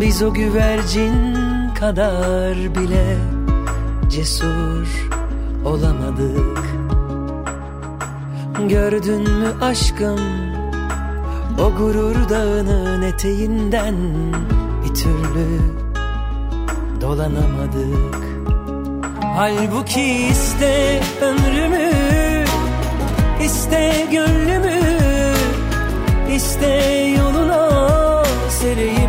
biz o güvercin kadar bile cesur olamadık. Gördün mü aşkım? O gurur dağının eteğinden bir türlü dolanamadık. Halbuki iste ömrümü iste gönlümü iste yoluna sereyim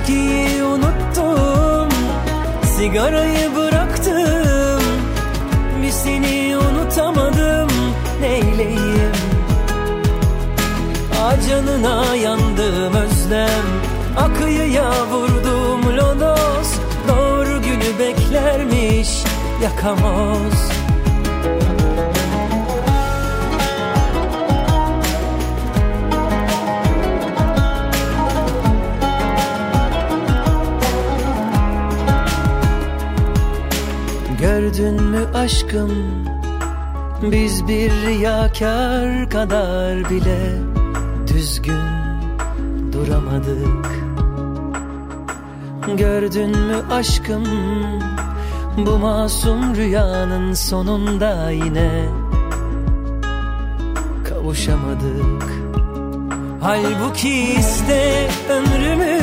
İçkiyi unuttum Sigarayı bıraktım. Bir seni unutamadım Neyleyim? Acanına yandım özlem Akıyıya vurdum lodos. Doğru günü beklermiş Yakamoz Gördün mü aşkım? Biz bir riyakar kadar bile Düzgün duramadık. Gördün mü aşkım? Bu masum rüyanın sonunda yine Kavuşamadık. Halbuki iste ömrümü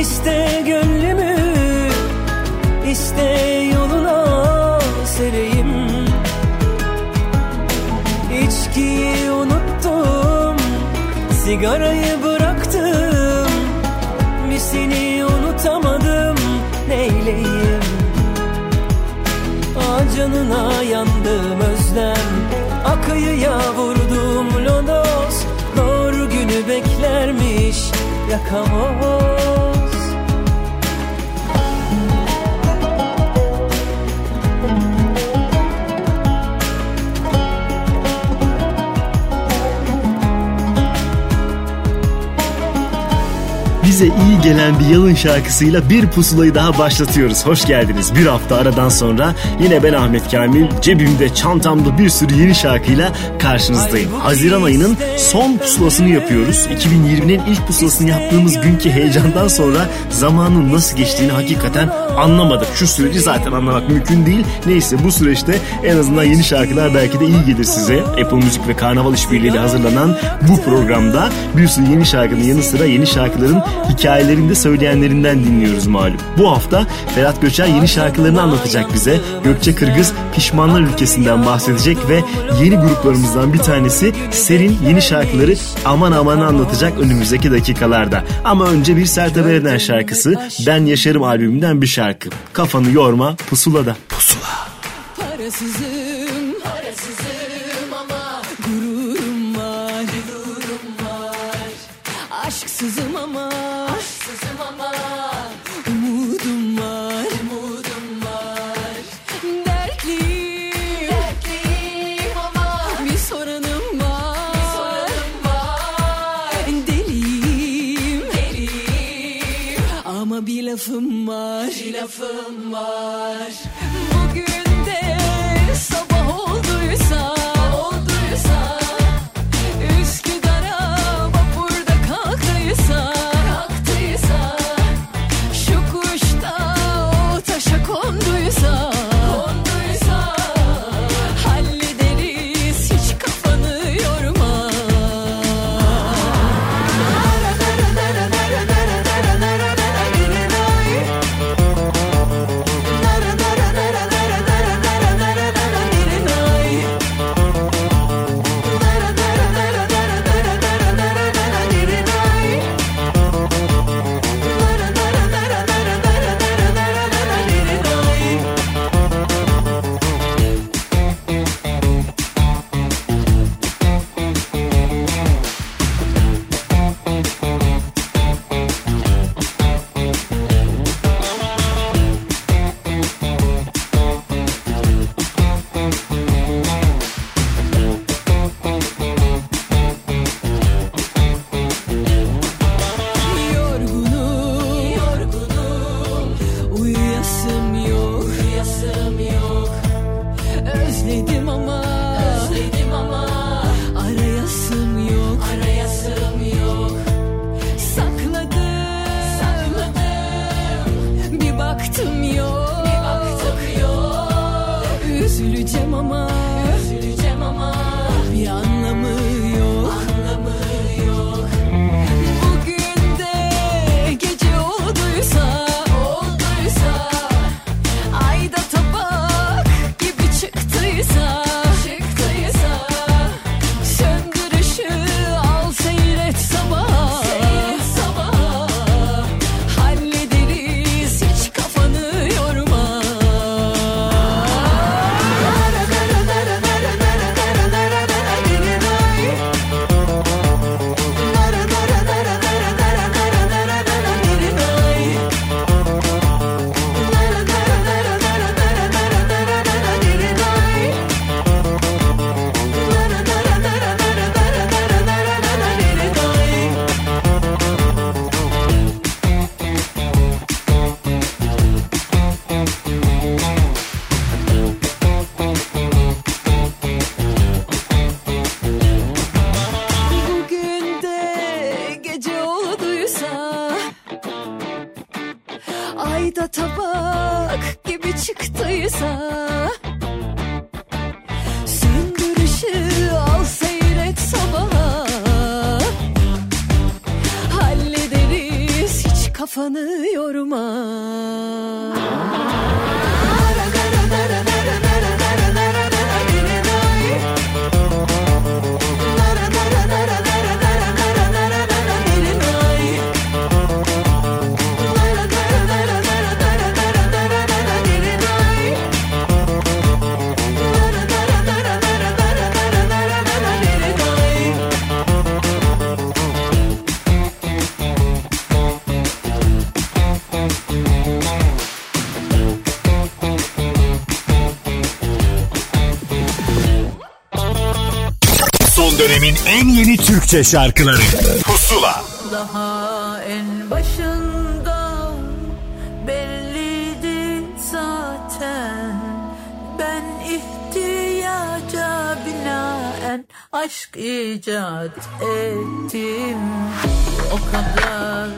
iste gönlümü iste yoluna sereyim. İçkiyi unuttum Sigarayı bıraktım. Bir seni unutamadım Neyleyim? Acanına yandım özlem Akıyıya vurdum lodos. Doğru günü beklermiş Yakamoz Bize iyi gelen bir yalın şarkısıyla bir pusulayı daha başlatıyoruz. Hoş geldiniz. Bir hafta aradan sonra yine ben Ahmet Kamil cebimde çantamda bir sürü yeni şarkıyla karşınızdayım. Haziran ayının son pusulasını yapıyoruz. 2020'nin ilk pusulasını yaptığımız günkü heyecandan sonra zamanın nasıl geçtiğini hakikaten anlamadık. Şu süreci zaten anlamak mümkün değil. Neyse bu süreçte en azından yeni şarkılar belki de iyi gelir size. Apple Müzik ve Karnaval işbirliğiyle hazırlanan bu programda bir sürü yeni şarkının yanı sıra yeni şarkıların hikayelerinde söyleyenlerinden dinliyoruz malum. Bu hafta Ferhat Göçer yeni şarkılarını anlatacak bize. Gökçe Kırgız Pişmanlar Ülkesi'nden bahsedecek ve yeni gruplarımızdan bir tanesi Serin yeni şarkıları aman aman anlatacak önümüzdeki dakikalarda. Ama önce bir Sertab Erener şarkısı Ben Yaşarım albümünden bir şarkı. Kafanı yorma pusulada. Pusula. Parasızım, ama bir lafım var, bir lafım var. Kafanı yorma Türkçe şarkıları. Pusula. Daha en başından belliydi zaten. Ben ihtiyaca binaen aşk icat ettim. O kadar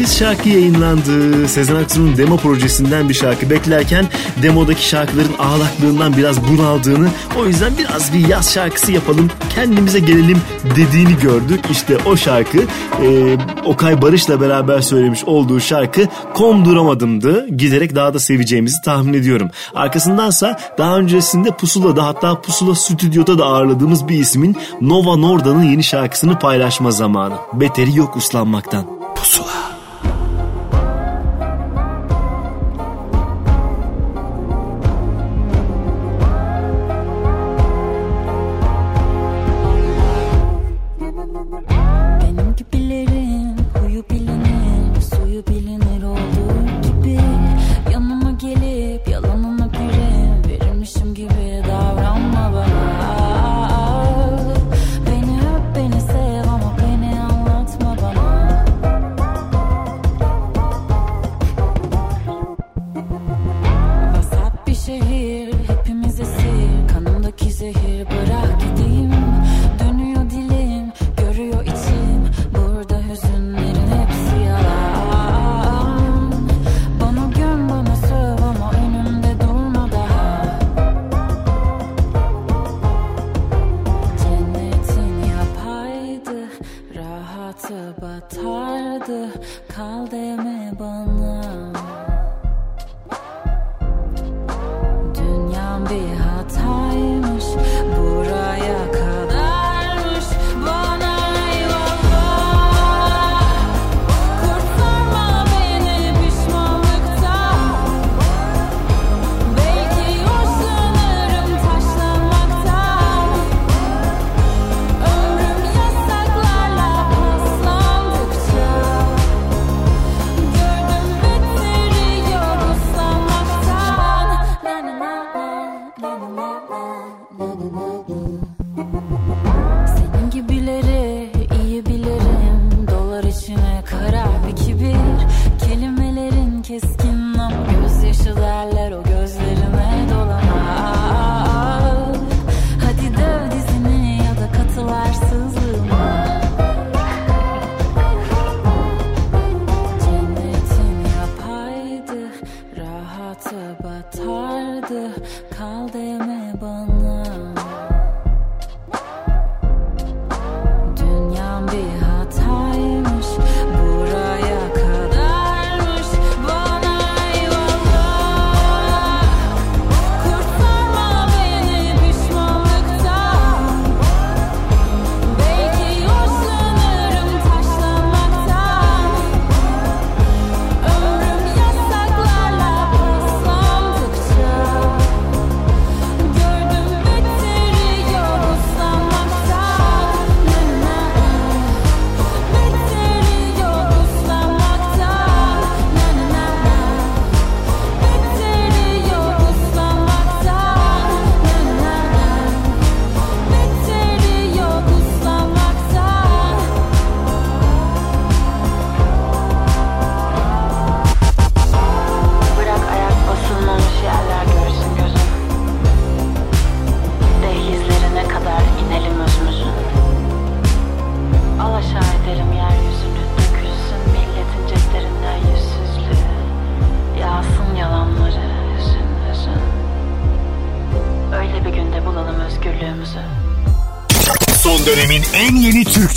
sürpriz şarkı yayınlandı. Sezen Aksu'nun demo projesinden bir şarkı beklerken demodaki şarkıların ağlaklığından biraz bunaldığını o yüzden biraz bir yaz şarkısı yapalım kendimize gelelim dediğini gördük. İşte o şarkı e, Okay Barış'la beraber söylemiş olduğu şarkı Konduramadım'dı. Giderek daha da seveceğimizi tahmin ediyorum. Arkasındansa daha öncesinde Pusula'da hatta Pusula Stüdyo'da da ağırladığımız bir ismin Nova Norda'nın yeni şarkısını paylaşma zamanı. Beteri yok uslanmaktan.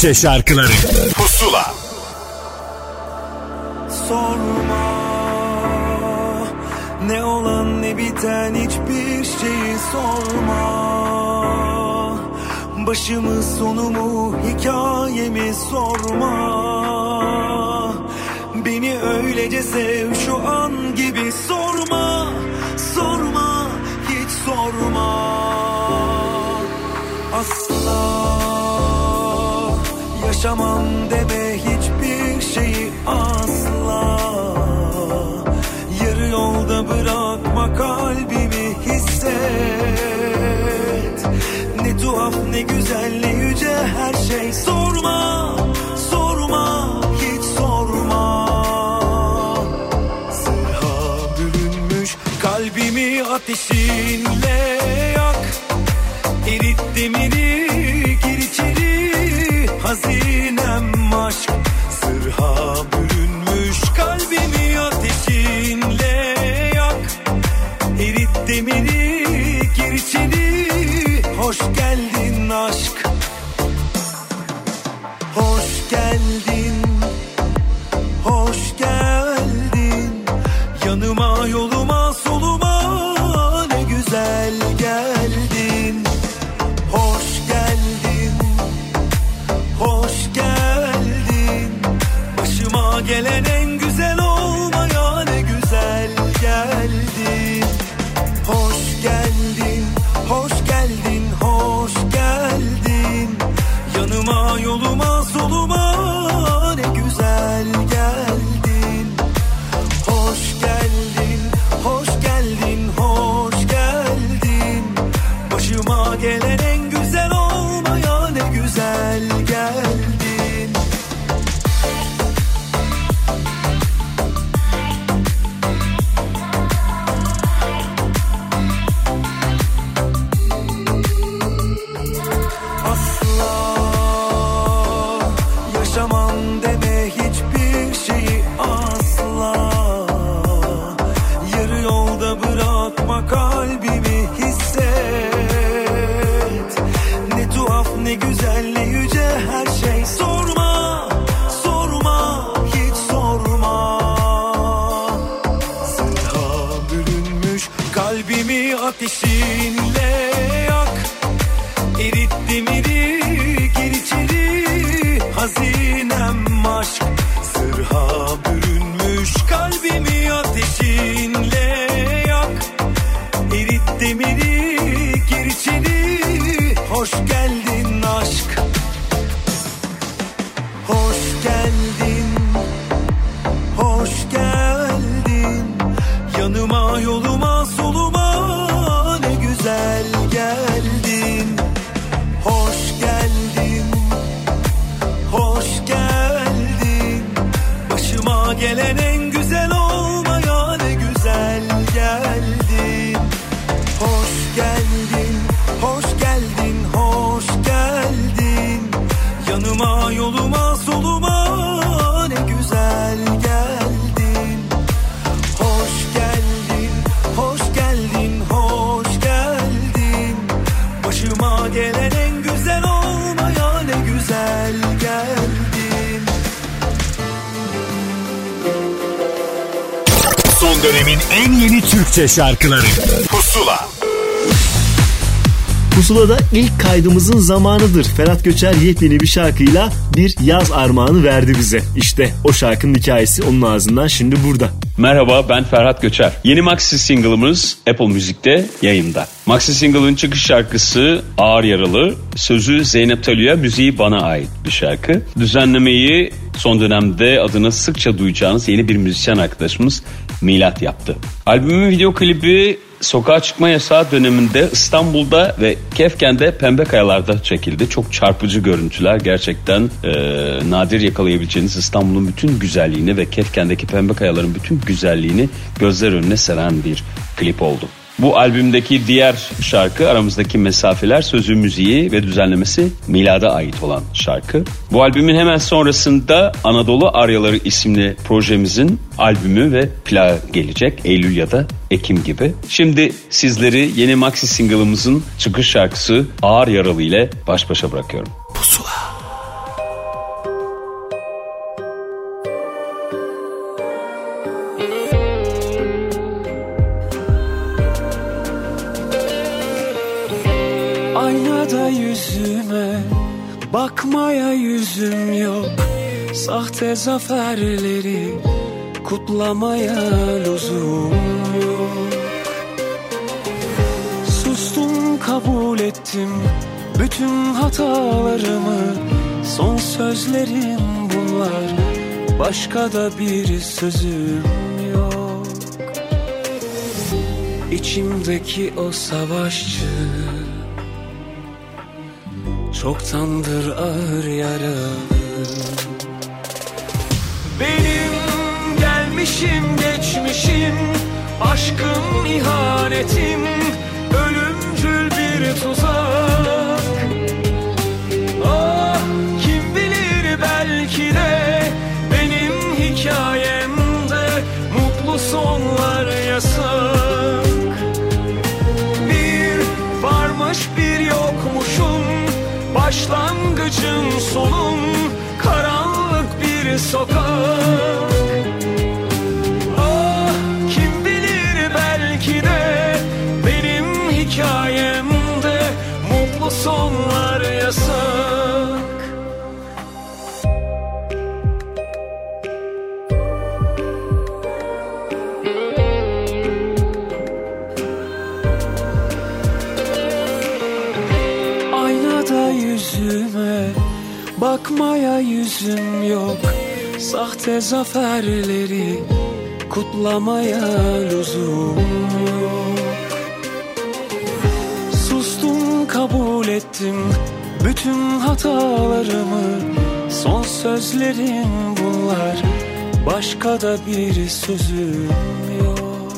Türkçe şarkıları. Pusula. Sorma. Ne olan ne biten hiçbir şeyi sorma. Başımı sonumu hikayemi sorma. Beni öylece sev şu an gibi sorma. Sorma hiç sorma. Asla yaşamam deme hiçbir şeyi asla. Yarı yolda bırakma kalbimi hisset. Ne tuhaf ne güzel ne yüce her şey. Sorma, sorma, hiç sorma. Sırha bürünmüş kalbimi ateşinle dönemin en yeni Türkçe şarkıları Pusula Pusula'da ilk kaydımızın zamanıdır. Ferhat Göçer yepyeni bir şarkıyla bir yaz armağanı verdi bize. İşte o şarkının hikayesi onun ağzından şimdi burada. Merhaba ben Ferhat Göçer. Yeni maxi single'ımız Apple Müzik'te yayında. Maxi single'ın çıkış şarkısı Ağır Yaralı. Sözü Zeynep Talü'ye, müziği bana ait bir şarkı. Düzenlemeyi son dönemde adını sıkça duyacağınız yeni bir müzisyen arkadaşımız Milat yaptı. Albümün video klibi sokağa çıkma yasağı döneminde İstanbul'da ve Kefken'de pembe kayalarda çekildi. Çok çarpıcı görüntüler gerçekten e, nadir yakalayabileceğiniz İstanbul'un bütün güzelliğini ve Kefken'deki pembe kayaların bütün güzelliğini gözler önüne seren bir klip oldu. Bu albümdeki diğer şarkı aramızdaki mesafeler sözü müziği ve düzenlemesi Milad'a ait olan şarkı. Bu albümün hemen sonrasında Anadolu Aryaları isimli projemizin albümü ve plağı gelecek Eylül ya da Ekim gibi. Şimdi sizleri yeni maxi single'ımızın çıkış şarkısı Ağır Yaralı ile baş başa bırakıyorum. Yüzüme bakmaya yüzüm yok. Sahte zaferleri kutlamaya lüzum yok. Sustum kabul ettim bütün hatalarımı. Son sözlerim bunlar Başka da bir sözüm yok. İçimdeki o savaşçı Çoktandır ağır yaralı. Benim gelmişim geçmişim Aşkım ihanetim Ölümcül bir tuzak Başlangıcın sonum Karanlık bir sokak bakmaya yüzüm yok. Sahte zaferleri kutlamaya lüzum yok. Sustum kabul ettim bütün hatalarımı. Son sözlerim bunlar. Başka da bir sözüm yok.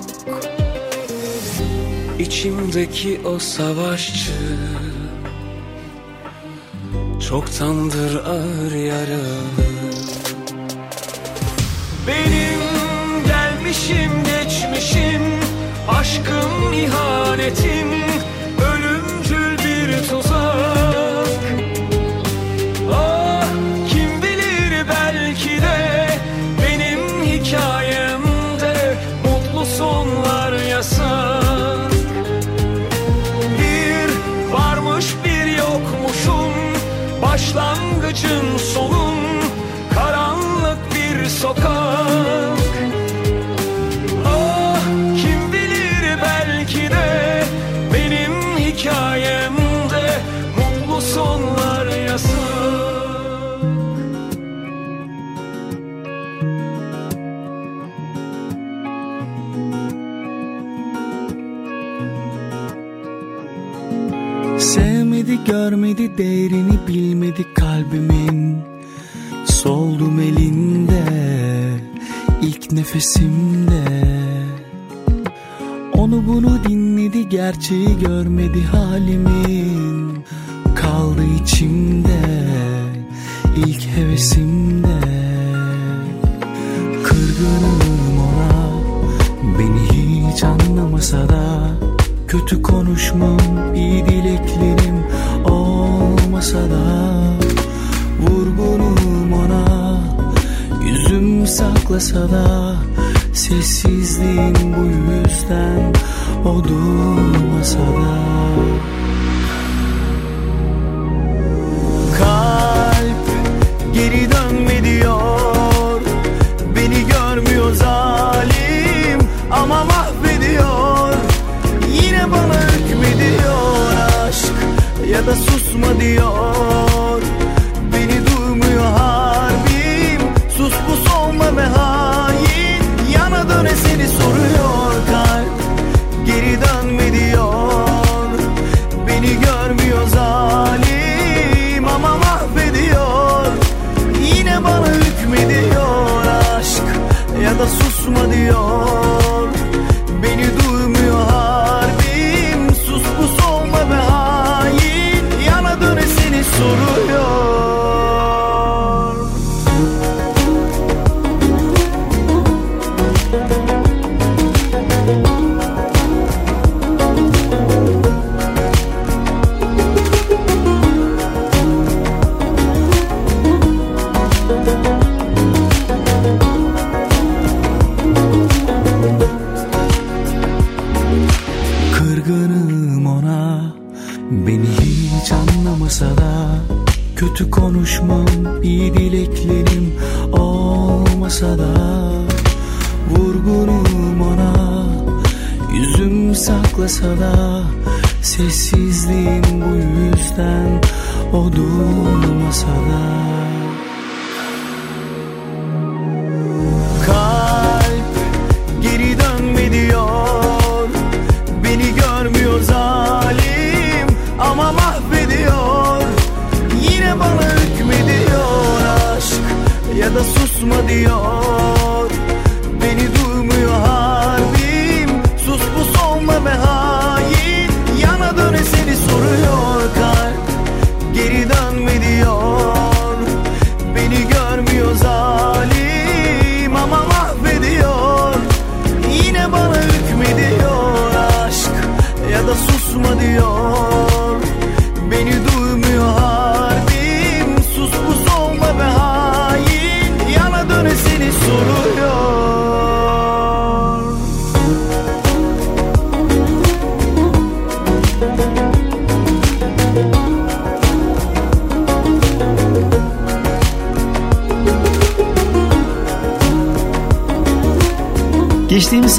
İçimdeki o savaşçı Çoktandır ağır yaralı. Benim gelmişim geçmişim Aşkım ihanetim görmedi değerini bilmedi kalbimin. Soldum elinde ilk nefesimde. Onu bunu dinledi gerçeği görmedi halimin. Kaldı içimde ilk hevesimde. Kırgınım ona beni hiç anlamasa da Kötü konuşmam, saklasa da Sessizliğin bu yüzden o durmasa da Ya da susma diyor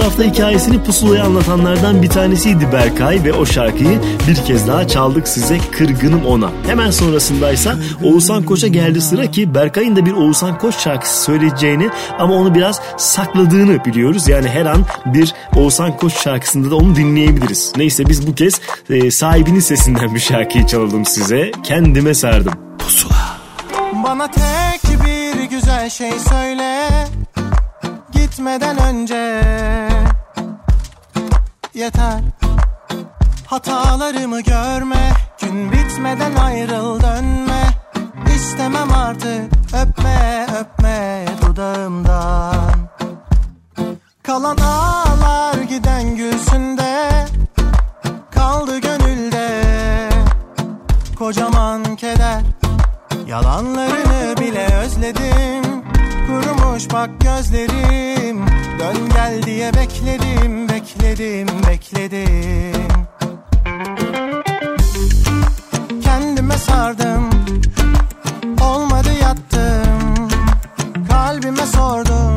hafta hikayesini pusulaya anlatanlardan bir tanesiydi Berkay ve o şarkıyı bir kez daha çaldık size Kırgınım Ona. Hemen sonrasındaysa Oğuzhan Koç'a geldi sıra ki Berkay'ın da bir Oğuzhan Koç şarkısı söyleyeceğini ama onu biraz sakladığını biliyoruz. Yani her an bir Oğuzhan Koç şarkısında da onu dinleyebiliriz. Neyse biz bu kez e, sahibinin sesinden bir şarkıyı çalalım size. Kendime sardım. Bana tek bir güzel şey söyle Gitmeden önce Yeter. Hatalarımı görme Gün bitmeden ayrıl dönme. İstemem artık öpme öpme dudağımdan. Kalan ağlar giden gülsünde Kaldı gönülde. Kocaman keder Yalanlarını bile özledim Kurumuş bak gözlerim. Dön gel diye bekledim Bekledim bekledim. Kendime sardım Olmadı yattım. Kalbime sordum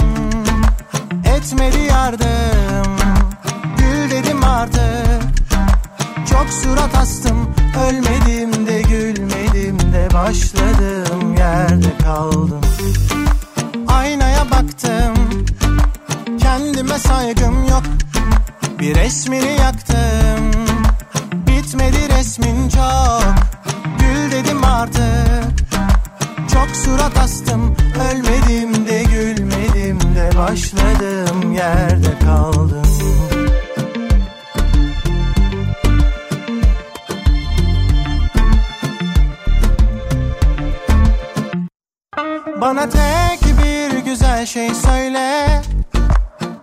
Etmedi yardım. Gül dedim artık Çok surat astım. Ölmedim de gülmedim de Başladım yerde kaldım Aynaya baktım. Kendime saygım yok. Bir resmini yaktım. Bitmedi resmin çok. Gül dedim artık. Çok surat astım. Ölmedim de gülmedim de Başladım. Yerde kaldım Bana tek bir güzel şey söyle.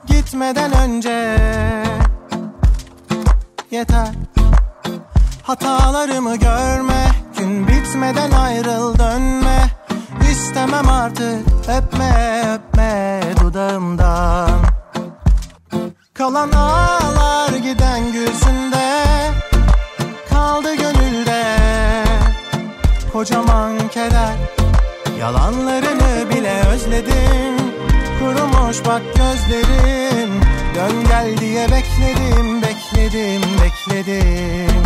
Gitmeden önce Yeter. Hatalarımı görme. Gün bitmeden ayrıl dönme. İstemem artık. Öpme öpme dudağımdan. Kalan ağlar giden gülsünde Kaldı gönülde Kocaman keder Yalanlarını bile özledim. Kurumuş bak gözlerim. Dön gel diye bekledim Bekledim bekledim.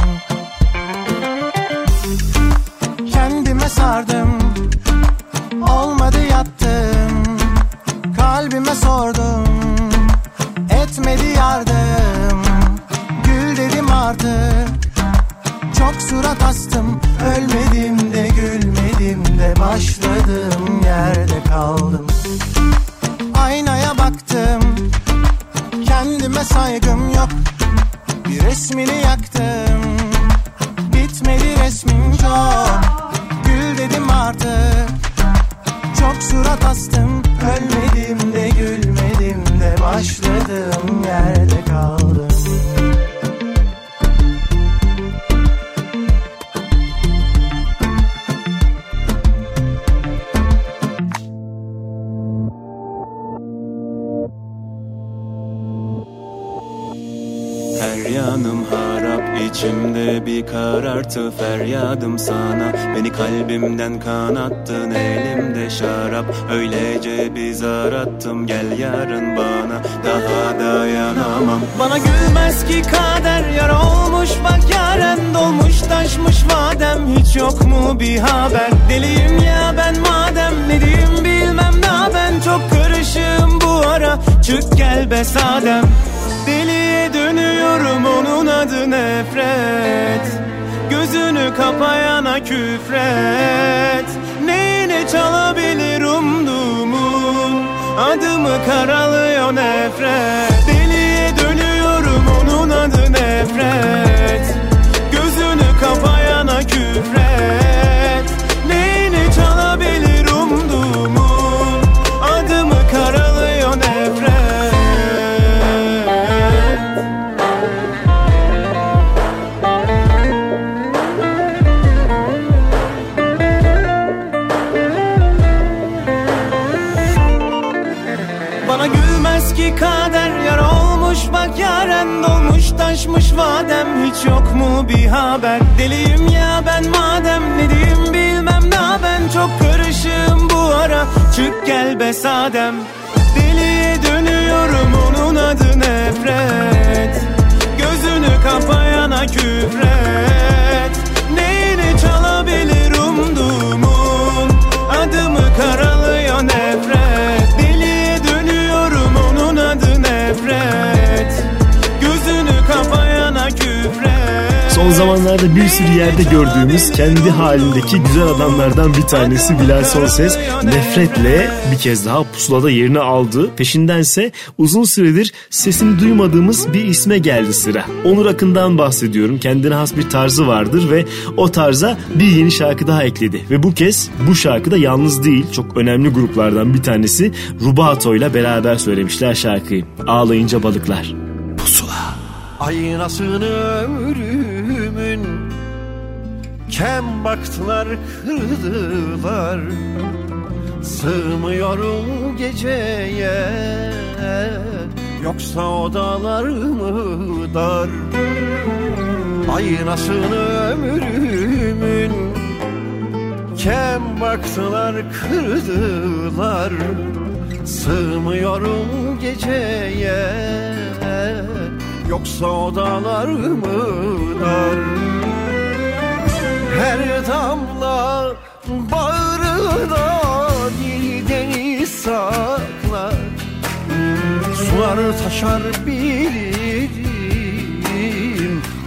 Kendime sardım. Olmadı yattım. Kalbime sordum. Etmedi yardım. Gül dedim artık. Çok surat astım. Ölmedim de Başladım yerde kaldım. Aynaya baktım Kendime saygım yok. Bir resmini yaktım Bitmedi resmin çok. Gül dedim artık Çok surat astım. Ölmedim de gülmedim de Başladım yerde kaldım Bir karartı feryadım sana. Beni kalbimden kanattın elimde şarap. Öylece bir zar attım gel yarın bana. Daha dayanamam. Bana gülmez ki kader yar olmuş bak yaren dolmuş taşmış vadem Hiç yok mu bir haber? Deliyim ya ben madem ne diyeyim bilmem. Ne ben Çok karışığım bu ara. Çık gel be sadem dönüyorum onun adı nefret. Gözünü kapayana küfret. Neyine çalabilir umduğumun Adımı karalıyor nefret. Deliye dönüyorum onun adı nefret haber deliyim ya ben madem ne diyeyim bilmem ne ben Çok karışığım bu ara. Çık gel be sadem Deliye dönüyorum onun adı nefret. Gözünü kapayana küfret Son zamanlarda bir sürü yerde gördüğümüz kendi halindeki güzel adamlardan bir tanesi Bilal Sonses nefretle bir kez daha pusulada yerini aldı. Peşindense uzun süredir sesini duymadığımız bir isme geldi sıra. Onur Akın'dan bahsediyorum. Kendine has bir tarzı vardır ve o tarza bir yeni şarkı daha ekledi. Ve bu kez bu şarkıda yalnız değil çok önemli gruplardan bir tanesi Rubato ile beraber söylemişler şarkıyı. Ağlayınca balıklar. Aynasını ömrümün Kem baktılar kırdılar Sığmıyorum geceye. Yoksa odalar mı dar? Aynasını ömrümün. Kem baktılar kırdılar Sığmıyorum geceye. Yoksa odalar mı dar Her damla bağrına bir deniz saklar. Sular taşar bilirim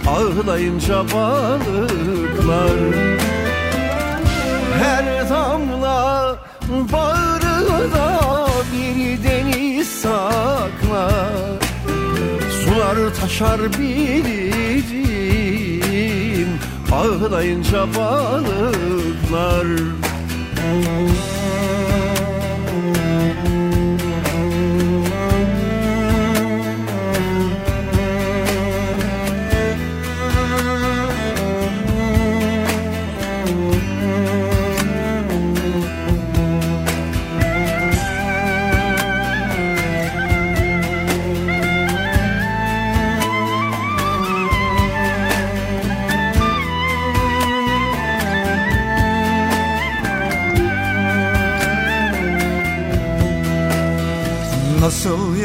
Ağlayınca balıklar. Her damla bağrına bir deniz saklar. Sular taşar bilirim Ağlayınca balıklar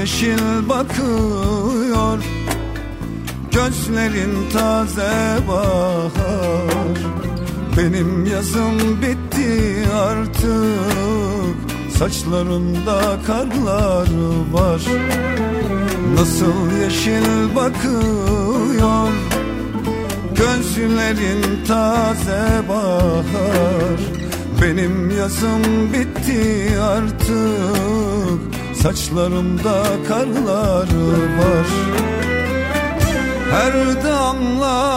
yeşil bakıyor Gözlerin taze bahar. Benim yazım bitti artık Saçlarımda karlar var. Nasıl yeşil bakıyor Gözlerin taze bahar. Benim yazım bitti artık Saçlarımda karlar var. Her damla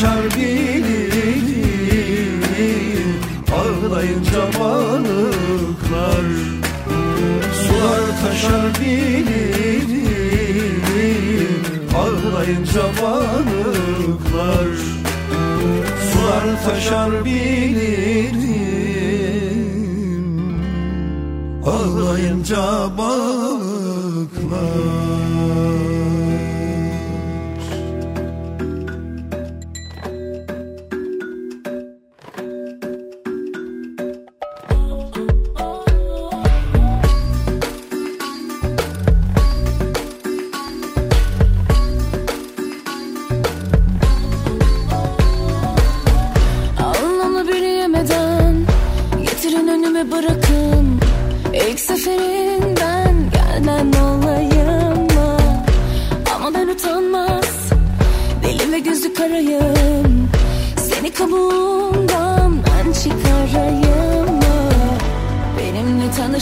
Sular taşar bilirim Ağlayınca balıklar. Sular taşar bilirim Ağlayınca balıklar. Sular taşar bilirim Ağlayınca balıklar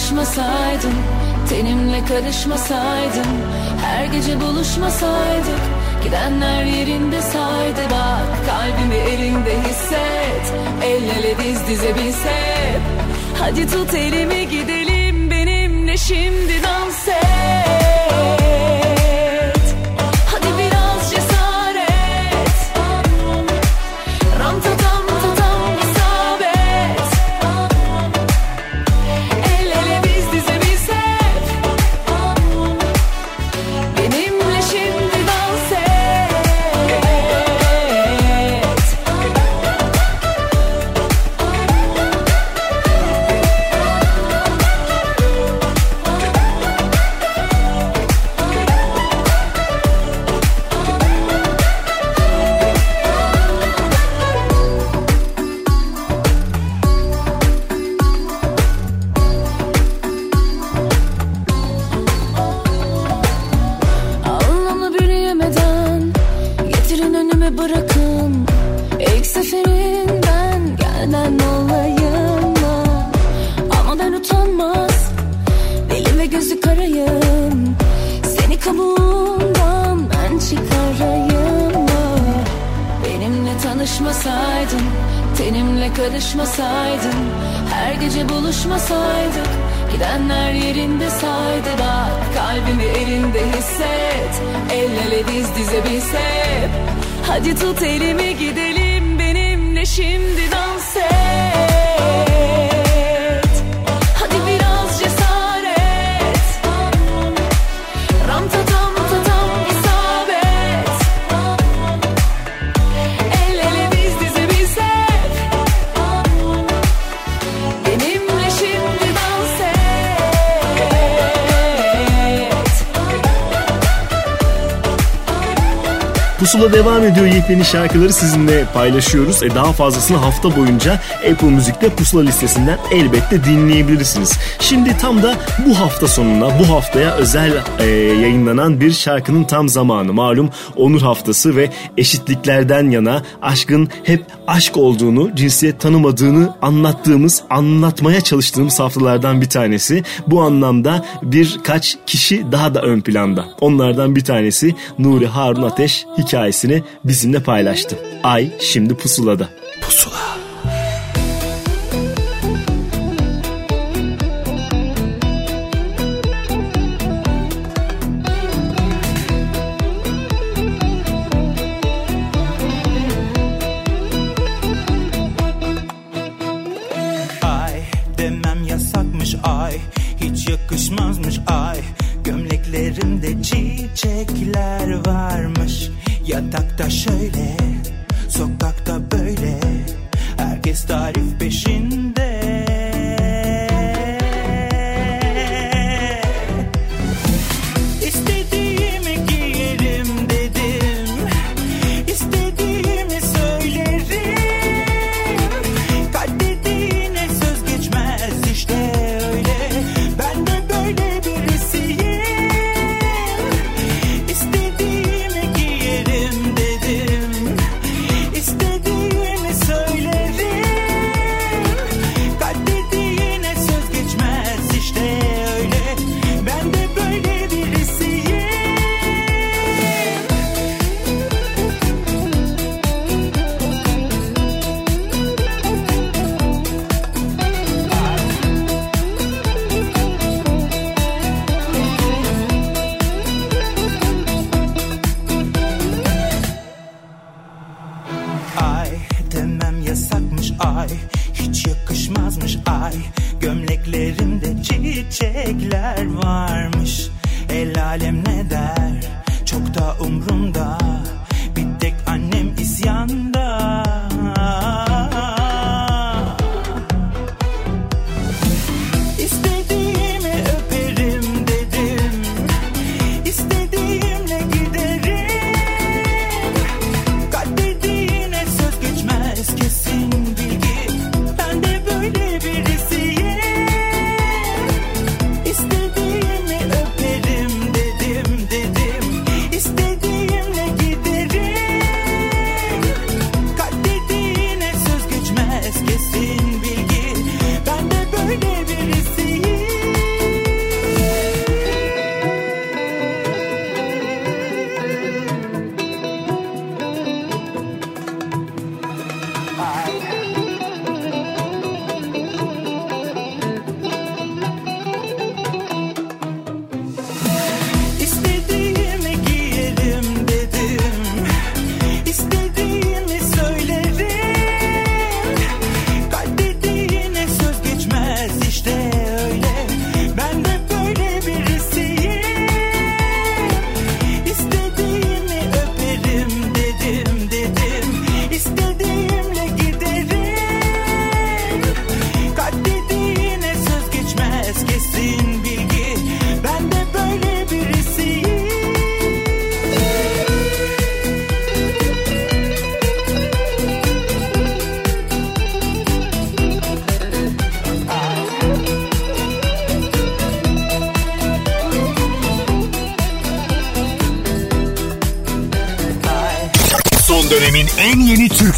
Benimle tanışmasaydın Tenimle karışmasaydın Her gece buluşmasaydık Gidenler yerinde saydı. Bak Kalbimi elinde hisset El ele diz dize biz hep Hadi tut elimi gidelim benimle şimdi dans Hadi tut elimi gidelim Pusula devam ediyor yepyeni şarkıları sizinle paylaşıyoruz. E daha fazlasını hafta boyunca Apple Müzik'te Pusula listesinden elbette dinleyebilirsiniz. Şimdi tam da bu hafta sonuna, bu haftaya özel e, yayınlanan bir şarkının tam zamanı. Malum Onur Haftası ve eşitliklerden yana aşkın hep aşk olduğunu, cinsiyet tanımadığını anlattığımız, anlatmaya çalıştığımız haftalardan bir tanesi. Bu anlamda birkaç kişi daha da ön planda. Onlardan bir tanesi Nuri Harun Ateş hikayesini bizimle paylaştı. Ay şimdi pusulada. Pusula.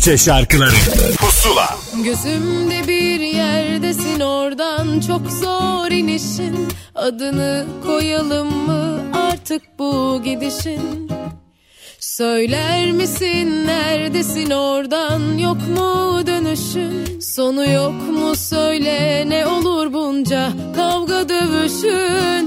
Türkçe şarkıları. Pusula. Gözümde bir yerdesin oradan çok zor inişin. Adını koyalım mı artık bu gidişin? Söyler misin neredesin oradan yok mu dönüşün? Sonu yok mu söyle ne olur bunca kavga dövüşün?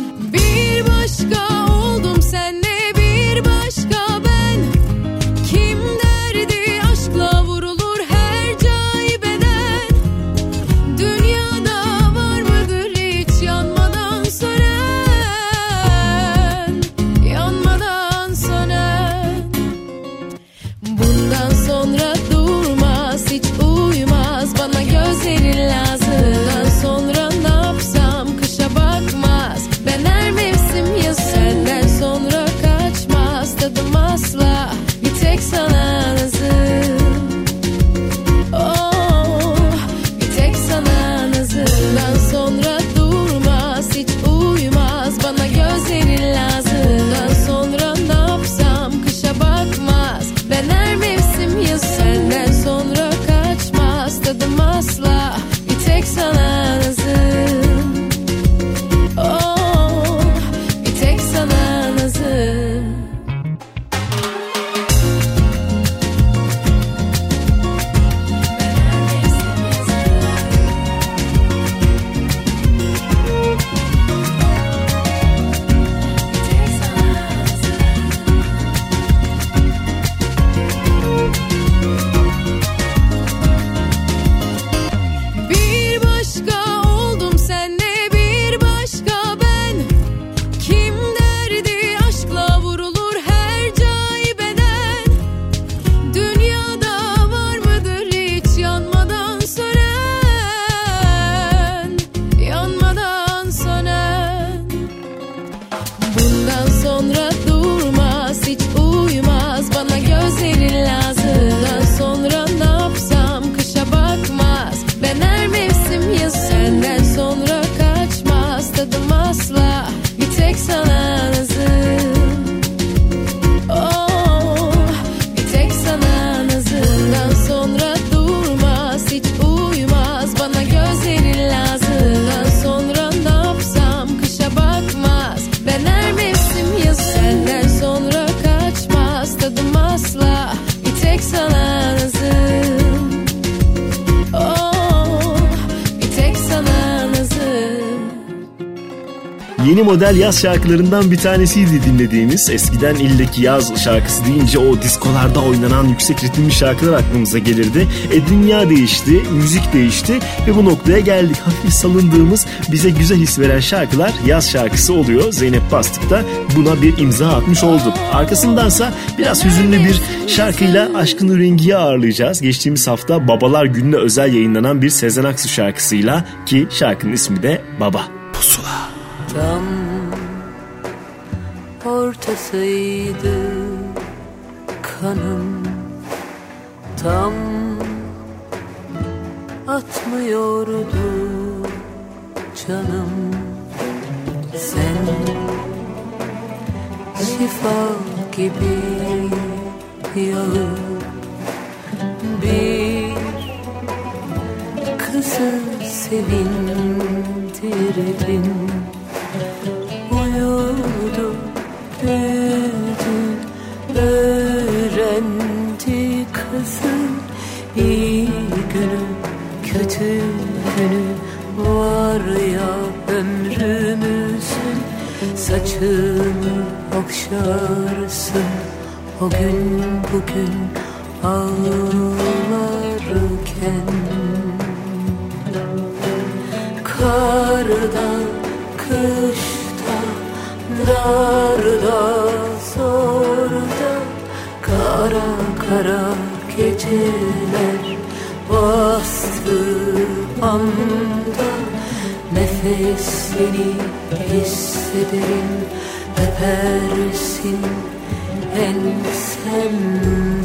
Yeni model yaz şarkılarından bir tanesiydi dinlediğimiz. Eskiden ildeki yaz şarkısı deyince o diskolarda oynanan yüksek ritimli şarkılar aklımıza gelirdi. E dünya değişti, müzik değişti ve bu noktaya geldik. Hafif salındığımız bize güzel his veren şarkılar yaz şarkısı oluyor. Zeynep Bastık da buna bir imza atmış oldu. Arkasındansa biraz hüzünlü bir şarkıyla Aşkın Rengi'yi ağırlayacağız. Geçtiğimiz hafta Babalar Günü'ne özel yayınlanan bir Sezen Aksu şarkısıyla ki şarkının ismi de Baba. 吹的 darda, zorda Kara kara geceler bastı anda. Nefesini hissederim, öpersin ensemden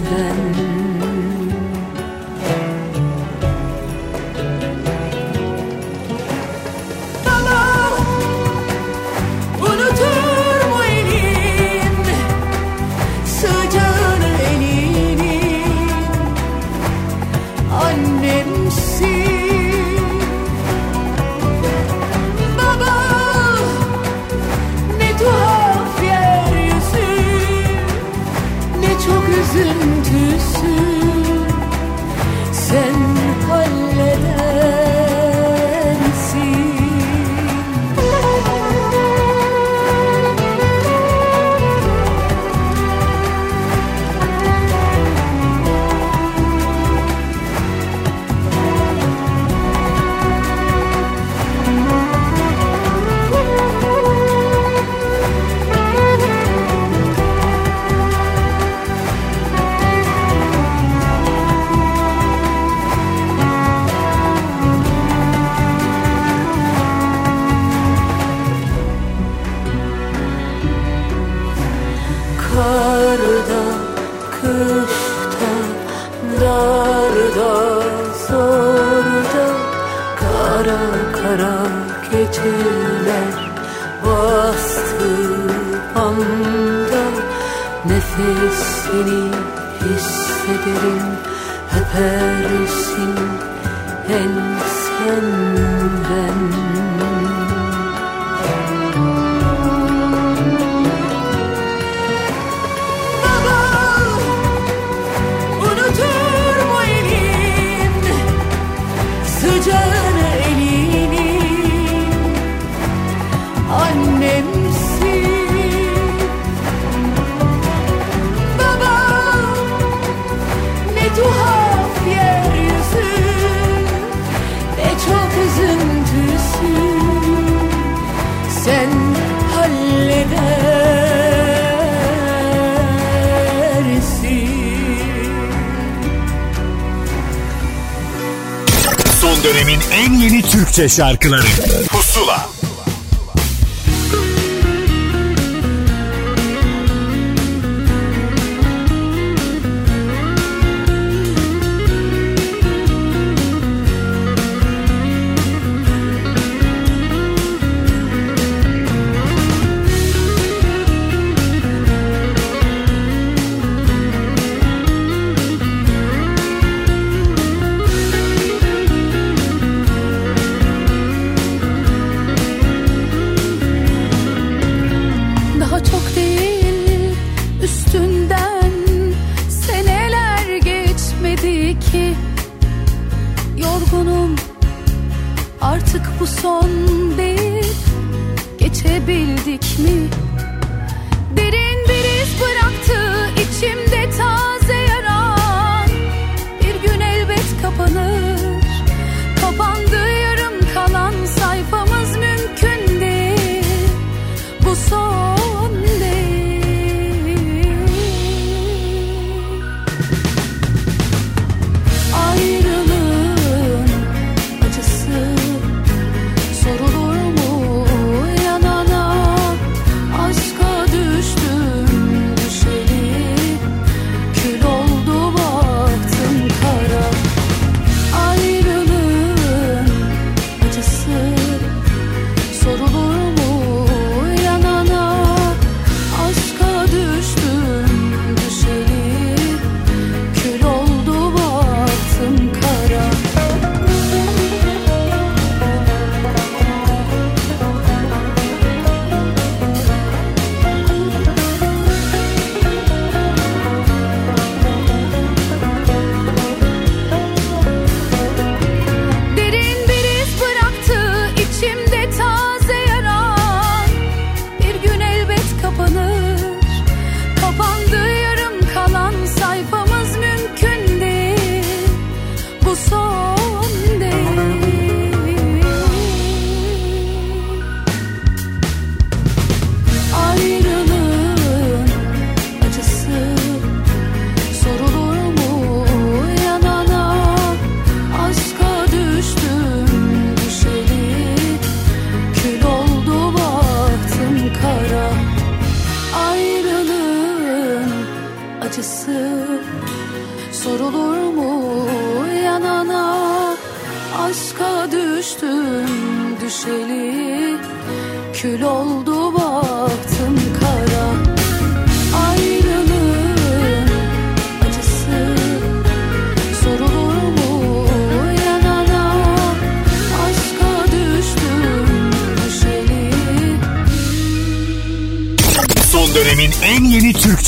şarkıları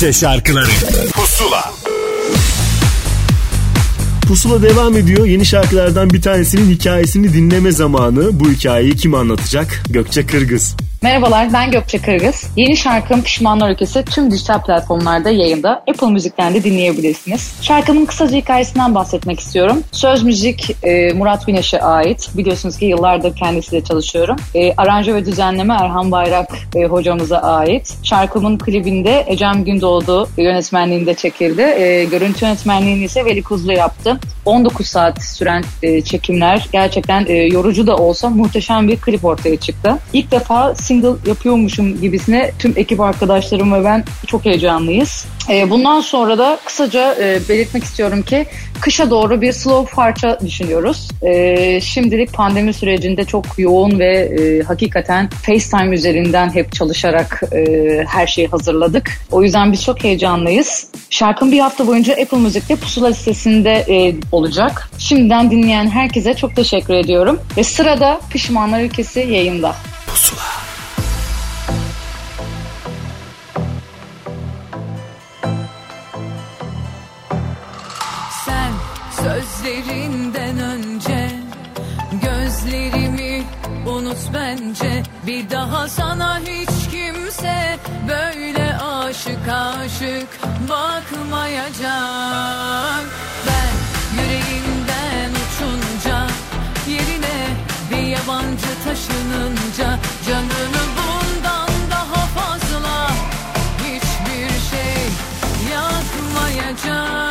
Türkçe şarkıları Pusula Pusula devam ediyor. Yeni şarkılardan bir tanesinin hikayesini dinleme zamanı. Bu hikayeyi kim anlatacak? Gökçe Kırgız. Merhabalar ben Gökçe Kırgız. Yeni şarkım Pişmanlar Ülkesi tüm dijital platformlarda yayında. Apple Müzik'ten de dinleyebilirsiniz. Şarkımın kısaca hikayesinden bahsetmek istiyorum. Söz müzik e, Murat Güneş'e ait. Biliyorsunuz ki yıllardır kendisiyle çalışıyorum. E, aranje ve düzenleme Erhan Bayrak e, hocamıza ait. Şarkımın klibinde Ecem Gündoğdu yönetmenliğinde çekildi. E, görüntü yönetmenliğini ise Veli Kuzlu yaptı. 19 saat süren e, çekimler gerçekten e, yorucu da olsa muhteşem bir klip ortaya çıktı. İlk defa single yapıyormuşum gibisine tüm ekip arkadaşlarım ve ben çok heyecanlıyız. E, bundan sonra da kısaca e, belirtmek istiyorum ki kışa doğru bir slow parça düşünüyoruz. E, şimdilik pandemi sürecinde çok yoğun ve e, hakikaten FaceTime üzerinden hep çalışarak e, her şeyi hazırladık. O yüzden biz çok heyecanlıyız. Şarkım bir hafta boyunca Apple Müzik'te pusula listesinde e, olacak. Şimdiden dinleyen herkese çok teşekkür ediyorum. Ve sırada Pişmanlar Ülkesi yayında. Pusula. Sözlerinden önce Gözlerimi unut bence. Bir daha sana hiç kimse Böyle aşık aşık bakmayacak. Ben yüreğimden uçunca Yerine bir yabancı taşınınca Canını bundan daha fazla Hiçbir şey yakmayacak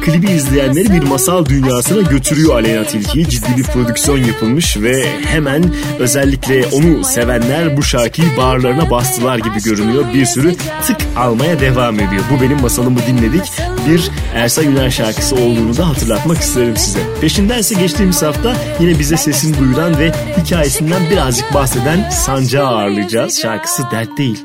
Klibi izleyenleri bir masal dünyasına götürüyor Aleyna Tilki. Ciddi bir prodüksiyon yapılmış ve hemen özellikle onu sevenler bu şarkıyı bağırlarına bastılar gibi görünüyor. Bir sürü tık almaya devam ediyor. Bu benim masalımı dinledik. Bir Ersa Güner şarkısı olduğunu da hatırlatmak isterim size. Peşinden ise geçtiğimiz hafta yine bize sesini duyuran ve hikayesinden birazcık bahseden Sancağı ağırlayacağız. Şarkısı dert değil.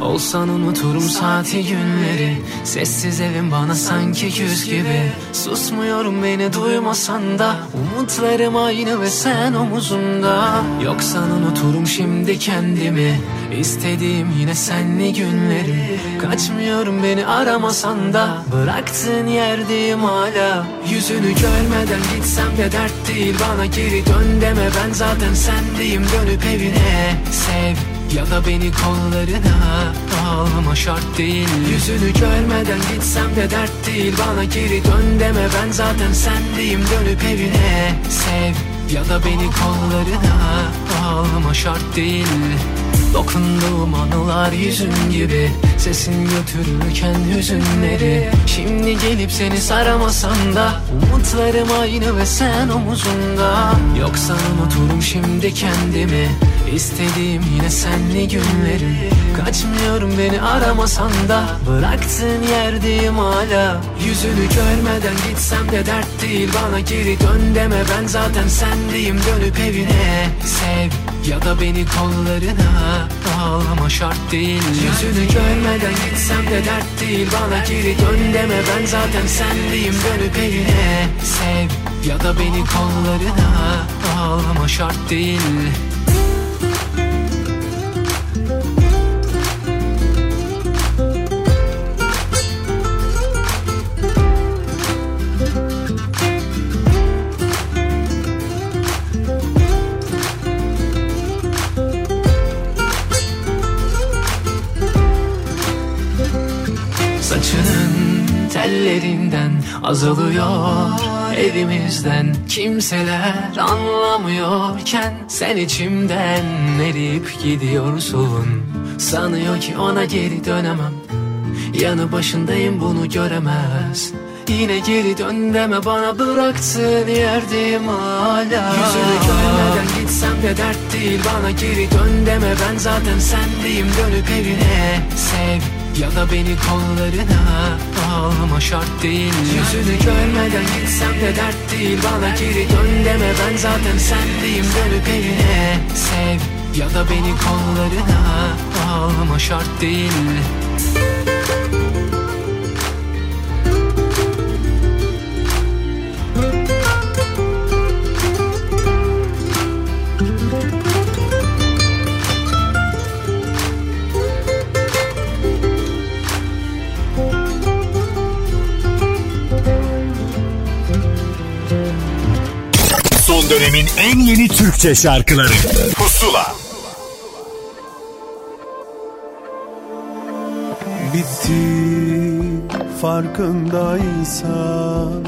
Olsan unuturum saati günleri. Sessiz evim bana sanki küs gibi. Susmuyorum beni duymasan da. Umutlarım aynı ve sen omuzumda. Yoksan unuturum şimdi kendimi. İstediğim yine senli günleri. Kaçmıyorum beni aramasan da. Bıraktığın yerdeyim hala. Yüzünü görmeden gitsem de dert değil. Bana geri dön deme. Ben zaten sendeyim. Dönüp evine sev ya da beni kollarına Ağlama şart değil. Yüzünü görmeden gitsem de dert değil. Bana geri dön deme ben zaten sendeyim. Dönüp evine sev. Ya da beni kollarına Ağlama şart değil Dokunduğum anılar yüzün gibi. Sesin götürürken hüzünleri. Şimdi gelip seni saramasan da Umutlarım aynı ve sen omuzunda. Yoksa unuturum şimdi kendimi. İstediğim yine senli günleri. Kaçmıyorum beni aramasan da. Bıraktığın yerdeyim hala. Yüzünü görmeden gitsem de dert değil. Bana geri dön deme. Ben zaten sendeyim. Dönüp evine sev Ya da beni kollarına Ağlama şart değil. Yüzünü görmeden gitsem de dert değil. Bana geri dön deme ben zaten sendeyim. Dönüp evine sev Ya da beni kollarına Ağlama şart değil tellerinden azalıyor Evimizden. Kimseler anlamıyorken Sen içimden eriyip gidiyorsun. Sanıyor ki ona geri dönemem. Yanı başındayım bunu göremez. Yine geri dön deme bana bıraktığın yerdeyim hala. Yüzünü görmeden gitsem de dert değil Bana geri dön deme. Ben zaten sendeyim Dönüp evine sev ya da beni kollarına Ağlama şart değil. Yüzünü görmeden gitsem de dert değil. Bana geri dön deme ben zaten sendeyim. Dönüp evine sev. Ya da beni kollarına Ağlama şart değil dönemin en yeni Türkçe şarkıları. Pusula. Bitti farkındaysan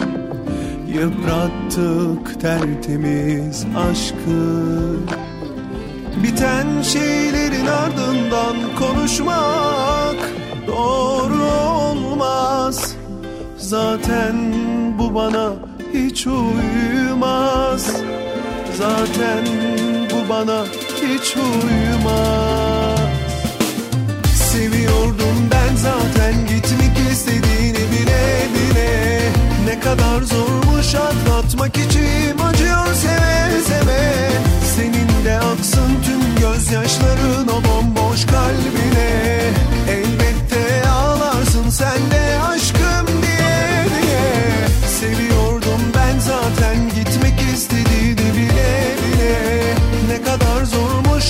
Yıprattık tertemiz aşkı. Biten şeylerin ardından konuşmak Doğru olmaz. Zaten bu bana hiç uymaz Zaten bu bana hiç uymaz Seviyordum ben zaten gitmek istediğini bile bile. Ne kadar zormuş atlatmak içim acıyor seve seve. Senin de aksın tüm gözyaşların o bomboş kalbine. Elbette ağlarsın sen de aşkım diye diye. Seviyordum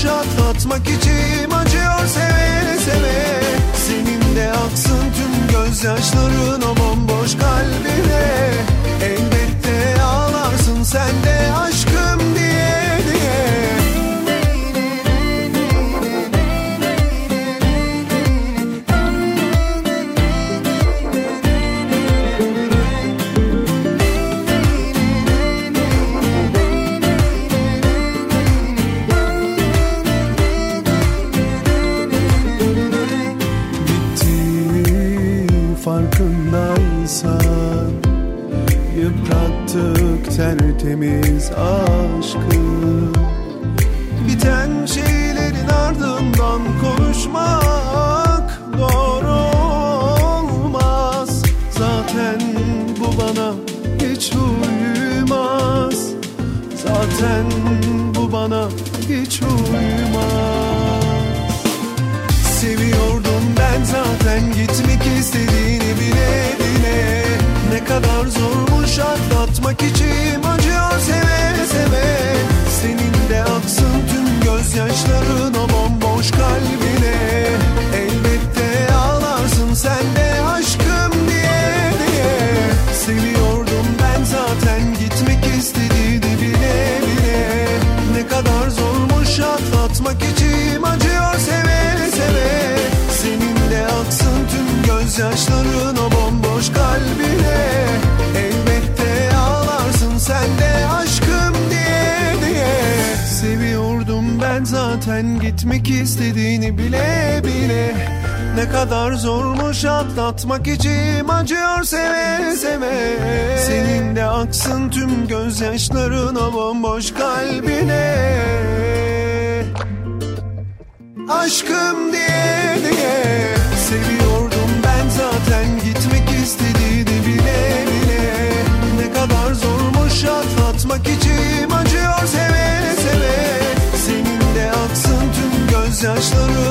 zormuş atlatmak içim acıyor seve seve Senin de aksın tüm gözyaşların o bomboş kalbine. Elbette ağlarsın sen de aşkım aşkı. Biten şeylerin ardından konuşmak doğru olmaz. Zaten bu bana hiç uymaz. Zaten bu bana hiç uymaz. Seviyordum ben zaten gitmek istediğini bile bile. Ne kadar zormuş atlatmak içim gözyaşların o bomboş kalbine Elbette ağlarsın sen de aşkım diye diye. Seviyordum ben zaten gitmek istediğini bile bile. Ne kadar zormuş atlatmak içim acıyor seve seve. Senin de aksın tüm gözyaşların o bomboş kalbine. Aşkım diye diye. Seviyordum ben gitmek istediğini bile bile. Ne kadar zormuş atlatmak içim acıyor seve seve. Senin de aksın tüm kalbine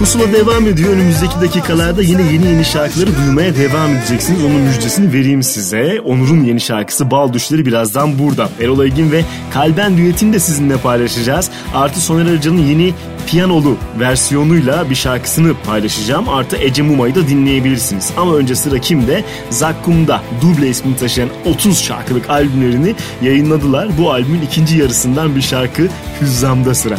Pusula devam ediyor. Önümüzdeki dakikalarda yine yeni yeni şarkıları duymaya devam edeceksiniz. Onun müjdesini vereyim size. Onur'un yeni şarkısı Bal Düşleri birazdan burada. Erol Aygin ve Kalben düetini de sizinle paylaşacağız. Artı Soner Arıcan'ın yeni piyanolu versiyonuyla bir şarkısını paylaşacağım. Artı Ece Muma'yı da dinleyebilirsiniz. Ama önce sıra kimde? Zakkum'da duble ismini taşıyan 30 şarkılık albümlerini yayınladılar. Bu albümün ikinci yarısından bir şarkı Hüzzam'da sıra.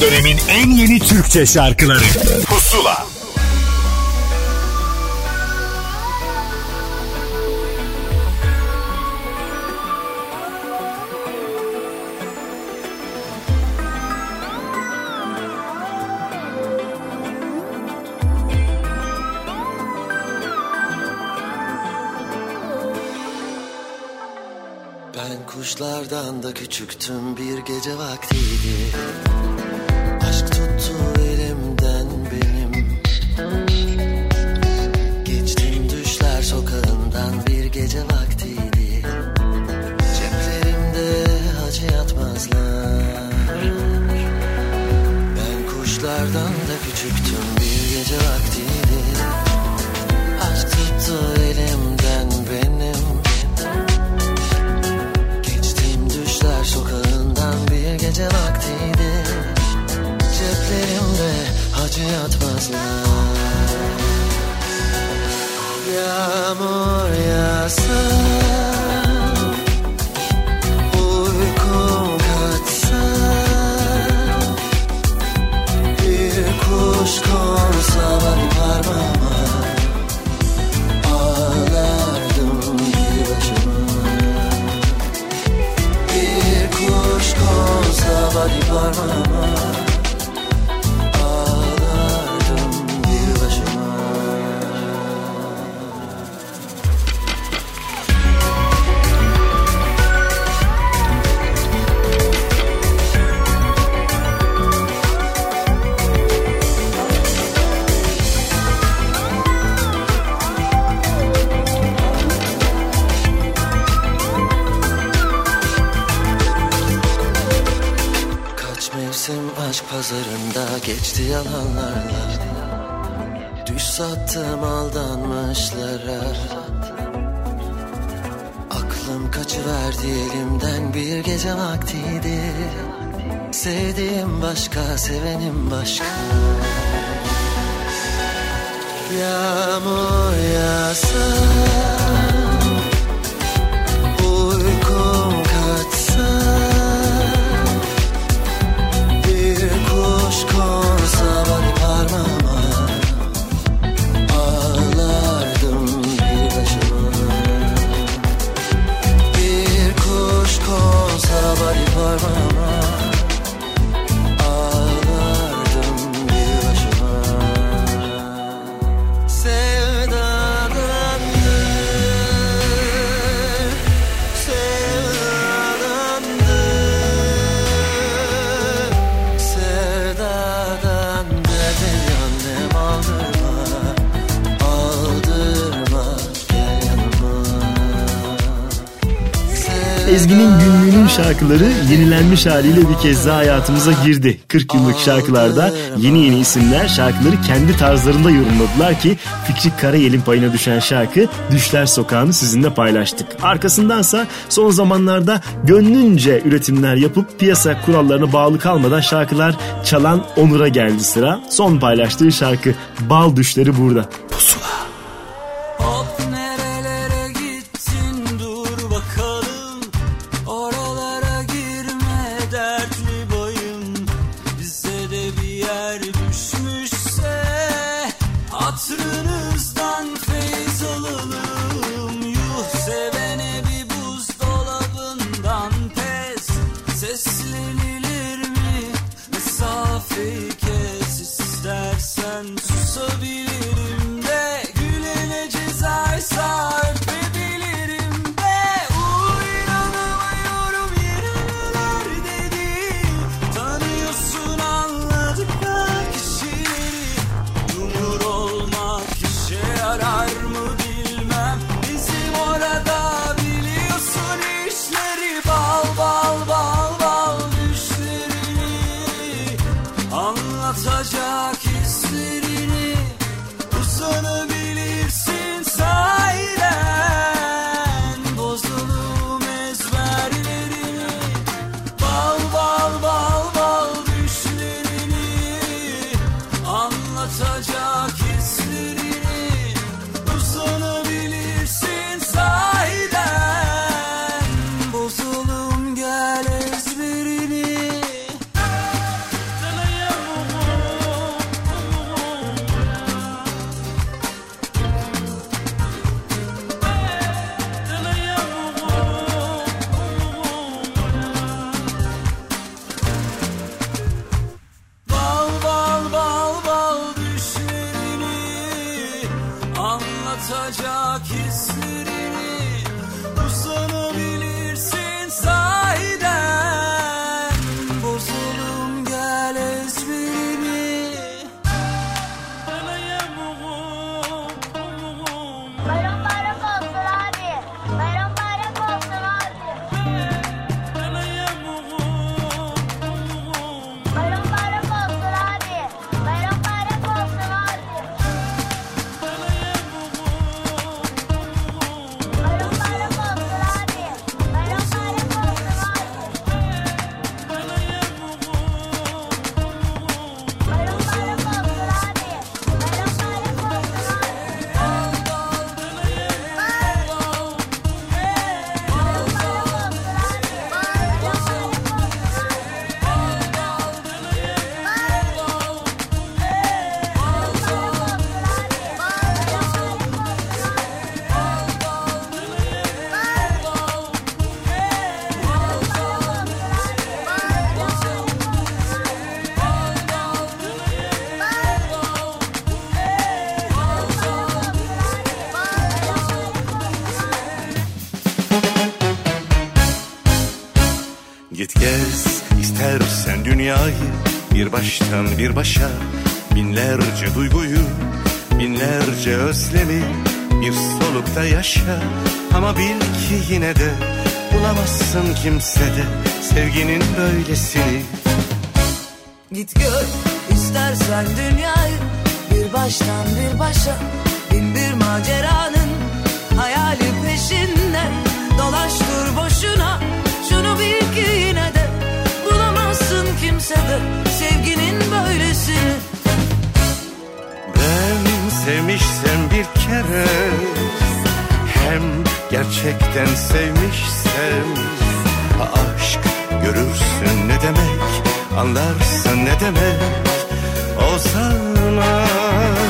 dönemin en yeni Türkçe şarkıları. Pusula. Ben kuşlardan da küçüktüm bir Ezgi'nin günlüğünün şarkıları yenilenmiş haliyle bir kez daha hayatımıza girdi. 40 yıllık şarkılarda yeni yeni isimler şarkıları kendi tarzlarında yorumladılar ki Fikri Karayel'in payına düşen şarkı Düşler Sokağı'nı sizinle paylaştık. Arkasındansa son zamanlarda gönlünce üretimler yapıp piyasa kurallarına bağlı kalmadan şarkılar çalan Onur'a geldi sıra. Son paylaştığı şarkı Bal Düşleri burada. Git gez istersen dünyayı bir baştan bir başa. Binlerce duyguyu binlerce özlemi bir solukta yaşa. Ama bil ki yine de bulamazsın kimsede sevginin böylesini Git gör istersen dünyayı Bir baştan bir başa. Bin bir maceranın Hayali peşinde Dolaş dur boşuna Kimsede Sevginin böylesini Ben sevmişsem bir kere Hem gerçekten sevmişsem Aşk görürsün ne demek Anlarsın ne demek O zaman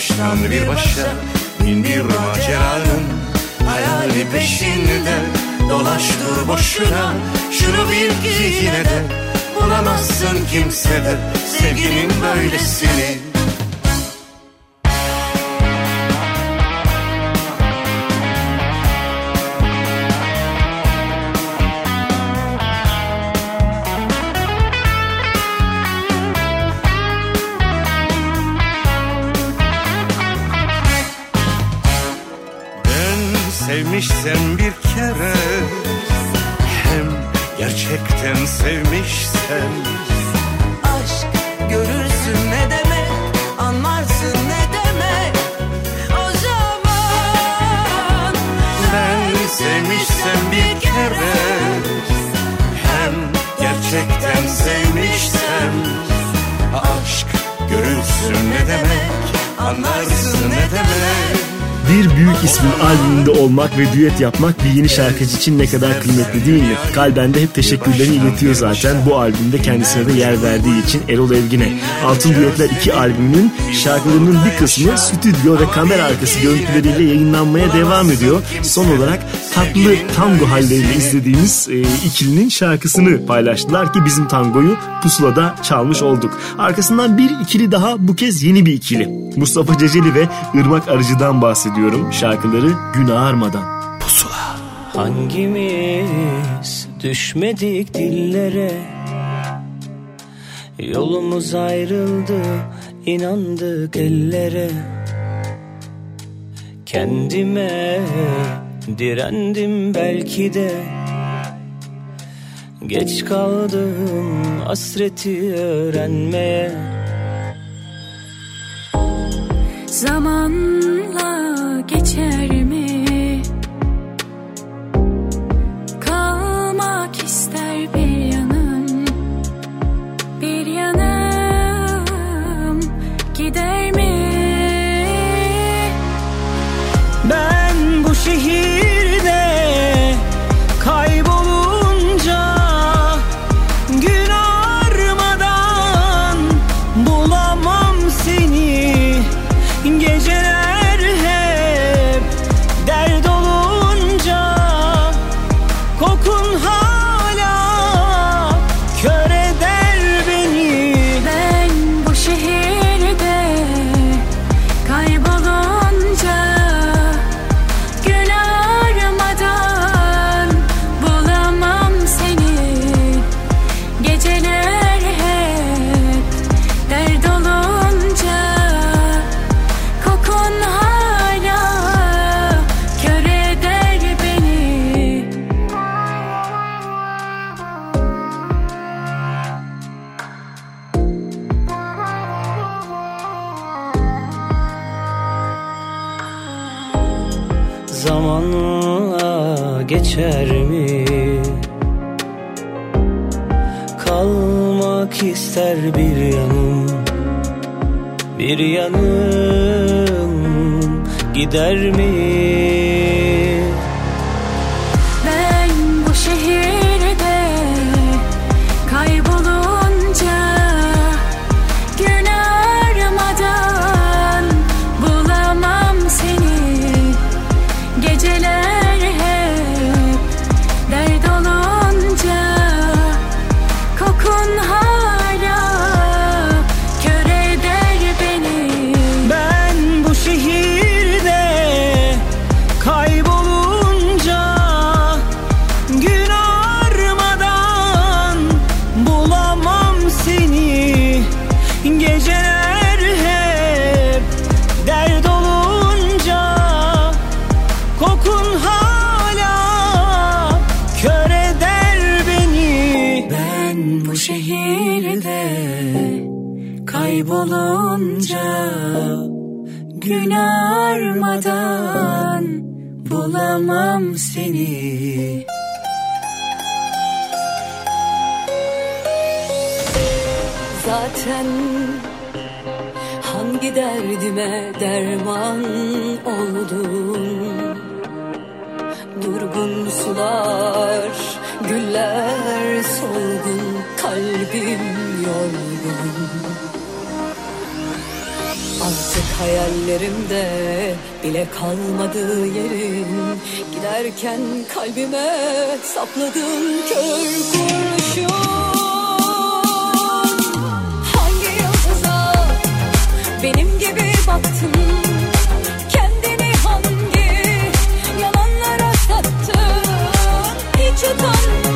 baştan bir başa Bin bir maceranın Hayali peşinde. Dolaş dur boşuna Şunu bil ki yine de Bulamazsın kimsede Sevginin böylesini sevmişsen bir kere. Hem gerçekten sevmişsen Bir büyük ismin albümünde olmak ve düet yapmak bir yeni şarkıcı için ne kadar kıymetli değil mi? Kalben de hep teşekkürlerini iletiyor zaten bu albümde kendisine de yer verdiği için Erol Evgin'e. Altın Düetler 2 albümünün şarkılarının bir kısmı stüdyo ve kamera arkası görüntüleriyle yayınlanmaya devam ediyor. Son olarak tatlı tango halleriyle izlediğimiz e, ikilinin şarkısını paylaştılar ki bizim tangoyu pusulada çalmış olduk. Arkasından bir ikili daha bu kez yeni bir ikili. Mustafa Ceceli ve Irmak Arıcı'dan bahsediyorum. Şarkıları Gün Ağarmadan. Hangimiz Düşmedik dillere Yolumuz ayrıldı inandık ellere Kendime direndim belki de Geç kaldım hasreti öğrenmeye Zamanla geçer mi? Kalmak ister bir yanım Bir yanım gider mi? Ben bu şehirde İster bir yanım Bir yanım gider mi? Derman oldun Durgun sular, güller solgun Kalbim yorgun. Artık hayallerimde bile kalmadı yerin Giderken kalbime sapladın kör kurşun Kendini hangi yalanlara sattın? Hiç utanmadın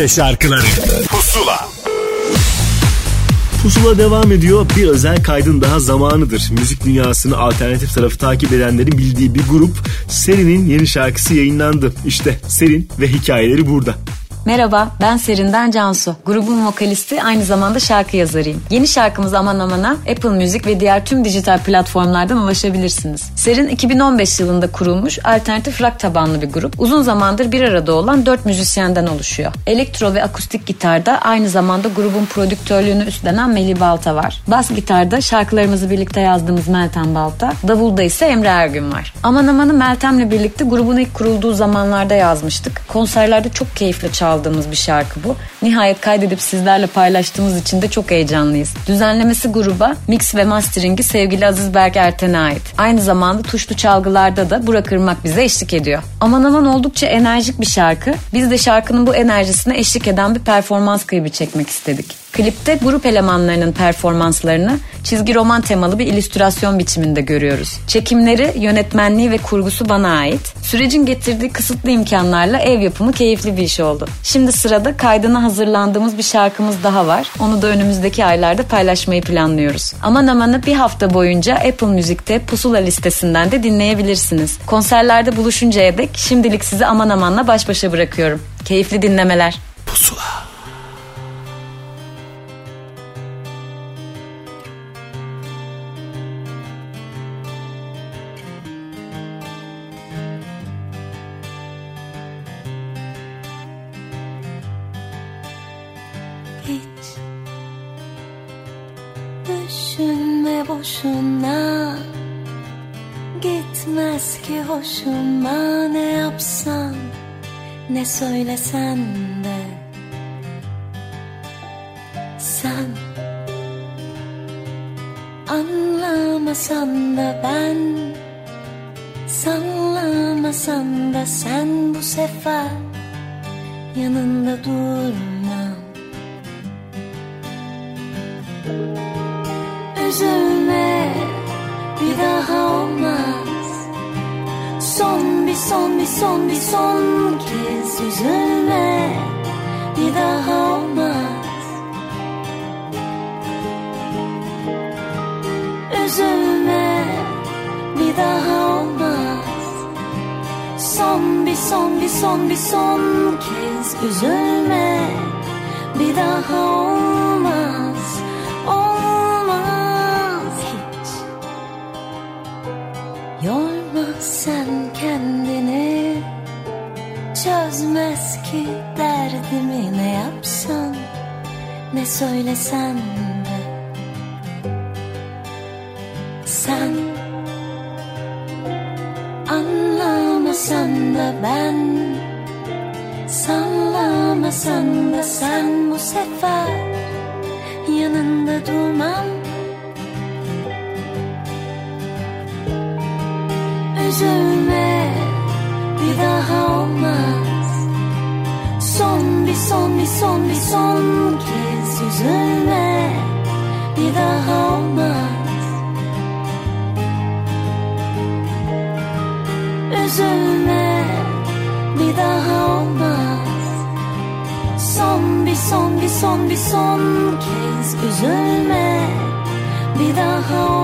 Türkçe şarkıları Pusula Pusula devam ediyor. Bir özel kaydın daha zamanıdır. Müzik dünyasını alternatif tarafı takip edenlerin bildiği bir grup Serin'in yeni şarkısı yayınlandı. İşte Serin ve hikayeleri burada. Merhaba, ben Serin'den Cansu. Grubun vokalisti, aynı zamanda şarkı yazarıyım. Yeni şarkımız Aman Aman'a Apple Music ve diğer tüm dijital platformlardan ulaşabilirsiniz. Serin 2015 yılında kurulmuş alternatif rock tabanlı bir grup. Uzun zamandır bir arada olan 4 müzisyenden oluşuyor. Elektro ve akustik gitarda aynı zamanda grubun prodüktörlüğünü üstlenen Melih Balta var. Bas gitarda şarkılarımızı birlikte yazdığımız Meltem Balta, davulda ise Emre Ergün var. Aman Aman'ı Meltem'le birlikte grubun ilk kurulduğu zamanlarda yazmıştık. Konserlerde çok keyifle çaldığımız bir şarkı bu. Nihayet kaydedip sizlerle paylaştığımız için de çok heyecanlıyız. Düzenlemesi gruba, mix ve mastering'i sevgili Aziz Berk Erten'e ait. Aynı zamanda tuşlu çalgılarda da Burak Irmak bize eşlik ediyor. Aman aman oldukça enerjik bir şarkı. Biz de şarkının bu enerjisine eşlik eden bir performans klibi çekmek istedik. Klipte grup elemanlarının performanslarını çizgi roman temalı bir illüstrasyon biçiminde görüyoruz. Çekimleri, yönetmenliği ve kurgusu bana ait. Sürecin getirdiği kısıtlı imkanlarla ev yapımı keyifli bir iş oldu. Şimdi sırada kaydına hazırlandığımız bir şarkımız daha var. Onu da önümüzdeki aylarda paylaşmayı planlıyoruz. Aman amanı bir hafta boyunca Apple Müzik'te Pusula listesinden de dinleyebilirsiniz. Konserlerde buluşuncaya dek şimdilik sizi aman amanla baş başa bırakıyorum. Keyifli dinlemeler. Pusula. Boşuna Gitmez ki hoşuma. Ne yapsan Ne söylesen de Sen. Anlamasan da ben Sallamasan da sen. Bu sefer Yanında durmam son bir son kez Üzülme bir daha olmaz. Üzülme bir daha olmaz. Son bir son bir son bir son kez Üzülme bir daha olmaz söylesen de Sen Anlamasan da ben Sallamasan da sen bu sefer Yanında durmam. Üzülme bir daha olmaz. Son bir son bir son bir son kez Üzülme bir daha olmaz. Üzülme bir daha olmaz. Son bir son bir son bir son kez üzülme bir daha olmaz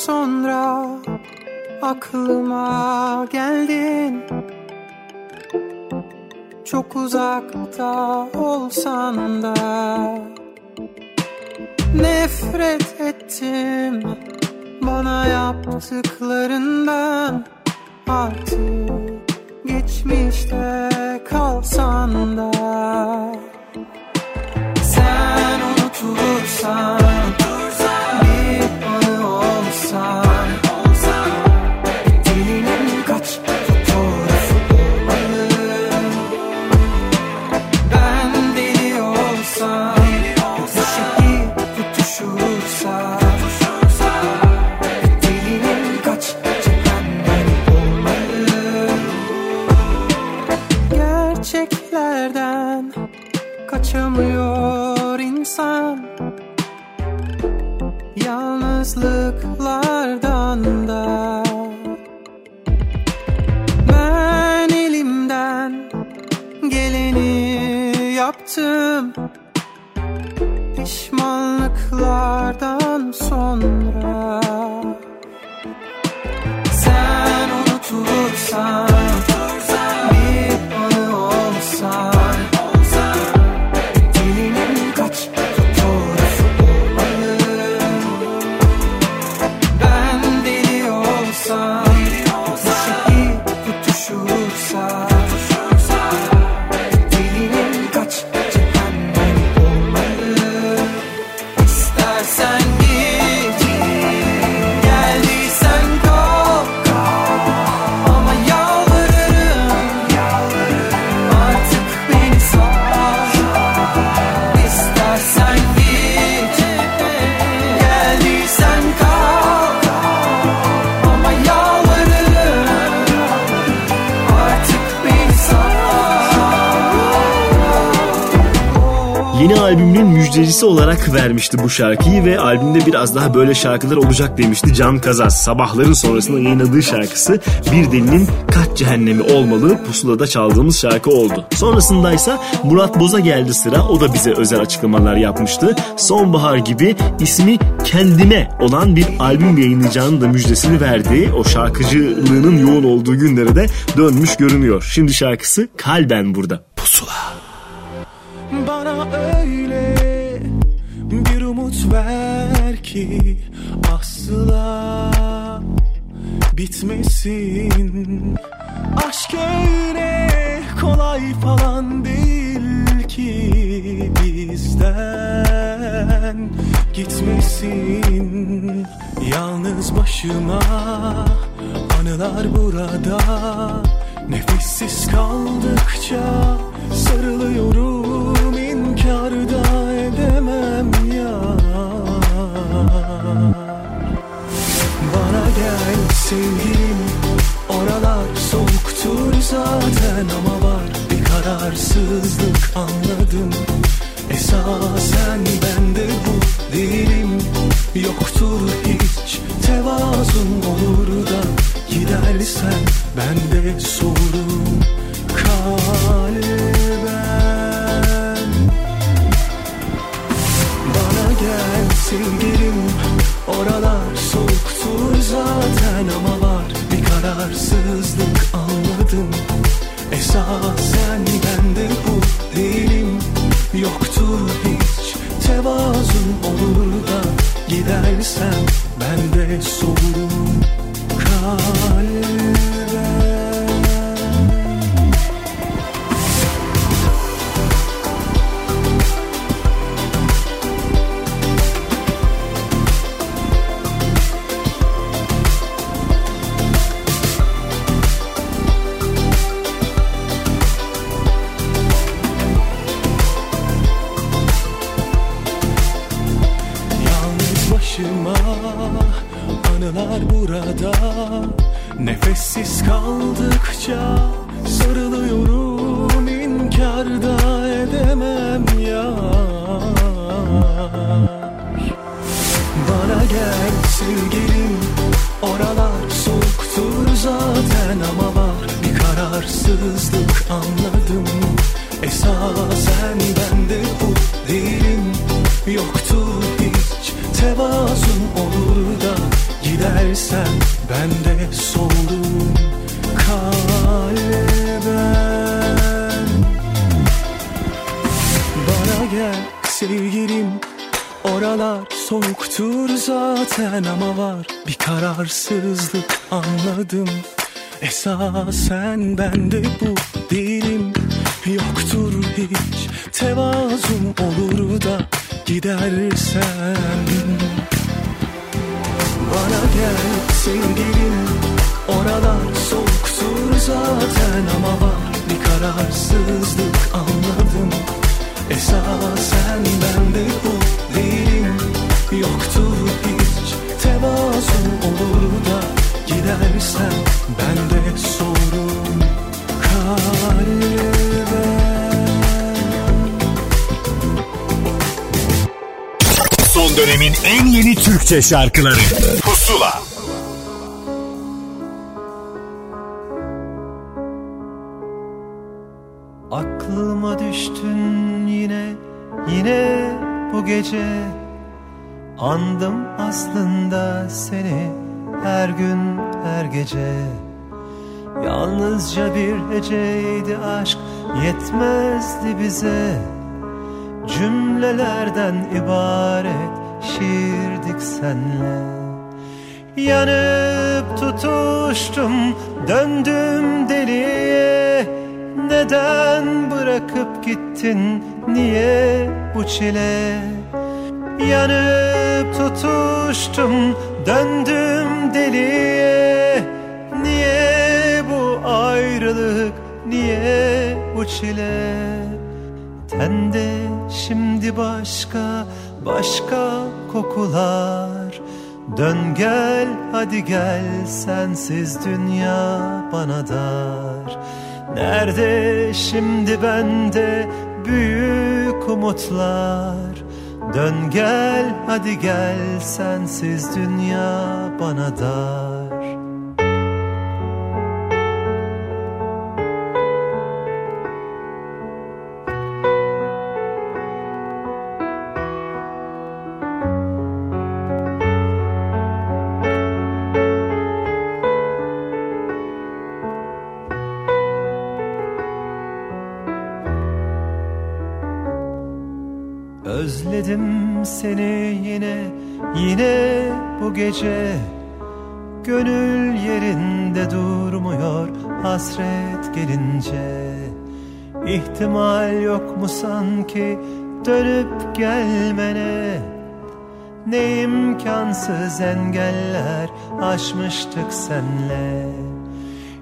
sonra aklıma geldin. Çok uzakta olsan da Nefret ettim bana yaptıklarından. Artık geçmişte kalsan da müjdecisi olarak vermişti bu şarkıyı ve albümde biraz daha böyle şarkılar olacak demişti Can Kazaz. Sabahların sonrasında yayınladığı şarkısı Bir Delinin Kaç Cehennemi Olmalı pusulada çaldığımız şarkı oldu. Sonrasındaysa Murat Boz'a geldi sıra. O da bize özel açıklamalar yapmıştı. Sonbahar gibi ismi Kendime olan bir albüm yayınlayacağını da müjdesini verdi. O şarkıcılığının yoğun olduğu günlere de dönmüş görünüyor. Şimdi şarkısı Kalben burada. Sevgilim. Oralar zaten ama var bir kararsızlık anladım. Esasen bende bu değilim. Yoktur hiç tevazun olur da Gidersen bende sorun kalben Türkçe şarkıları. Pusula. Aklıma düştün yine yine bu gece. Andım aslında seni her gün her gece. Yalnızca bir heceydi aşk yetmezdi bize. Cümlelerden ibaret senle. Yanıp tutuştum döndüm deliye. Neden bırakıp gittin niye bu çile? Yanıp tutuştum döndüm deliye. Niye bu ayrılık niye bu çile? Tende şimdi başka başka kokular. Dön gel hadi gel sensiz dünya bana dar. Nerede şimdi bende büyük umutlar? Dön gel hadi gel sensiz dünya bana dar yine bu gece Gönül yerinde durmuyor hasret gelince. İhtimal yok mu sanki dönüp gelmene? Ne imkansız engeller aşmıştık senle.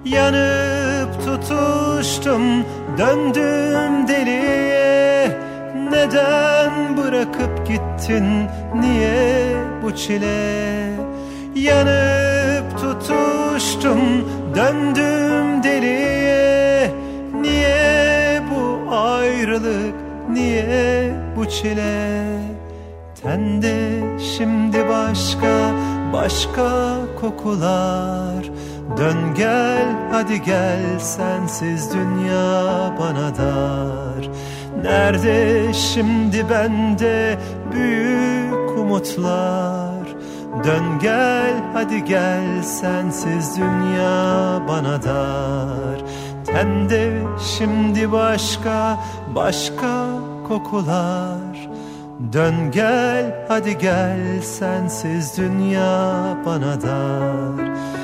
Yanıp tutuştum döndüm deliye neden bırakıp gittin? Niye bu çile? Yanıp tutuştum döndüm deliye. Niye bu ayrılık? Niye bu çile? Tende şimdi başka başka kokular. Dön gel hadi gel sensiz dünya bana dar. Nerede şimdi bende büyük umutlar? Dön gel hadi gel sensiz dünya bana dar. Tende şimdi başka başka kokular. Dön gel hadi gel sensiz dünya bana dar.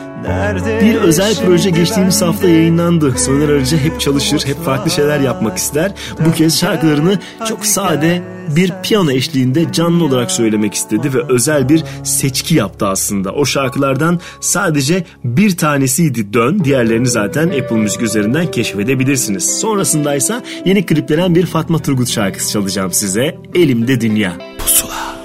Bir özel proje geçtiğimiz hafta yayınlandı. Soner Arıcı hep çalışır, hep farklı şeyler yapmak ister. Bu kez şarkılarını çok sade bir piyano eşliğinde canlı olarak söylemek istedi ve özel bir seçki yaptı aslında. O şarkılardan sadece bir tanesiydi Dön. Diğerlerini zaten Apple Müzik üzerinden keşfedebilirsiniz. Sonrasında ise yeni kliplenen bir Fatma Turgut şarkısı çalacağım size. Elimde Dünya. Pusula.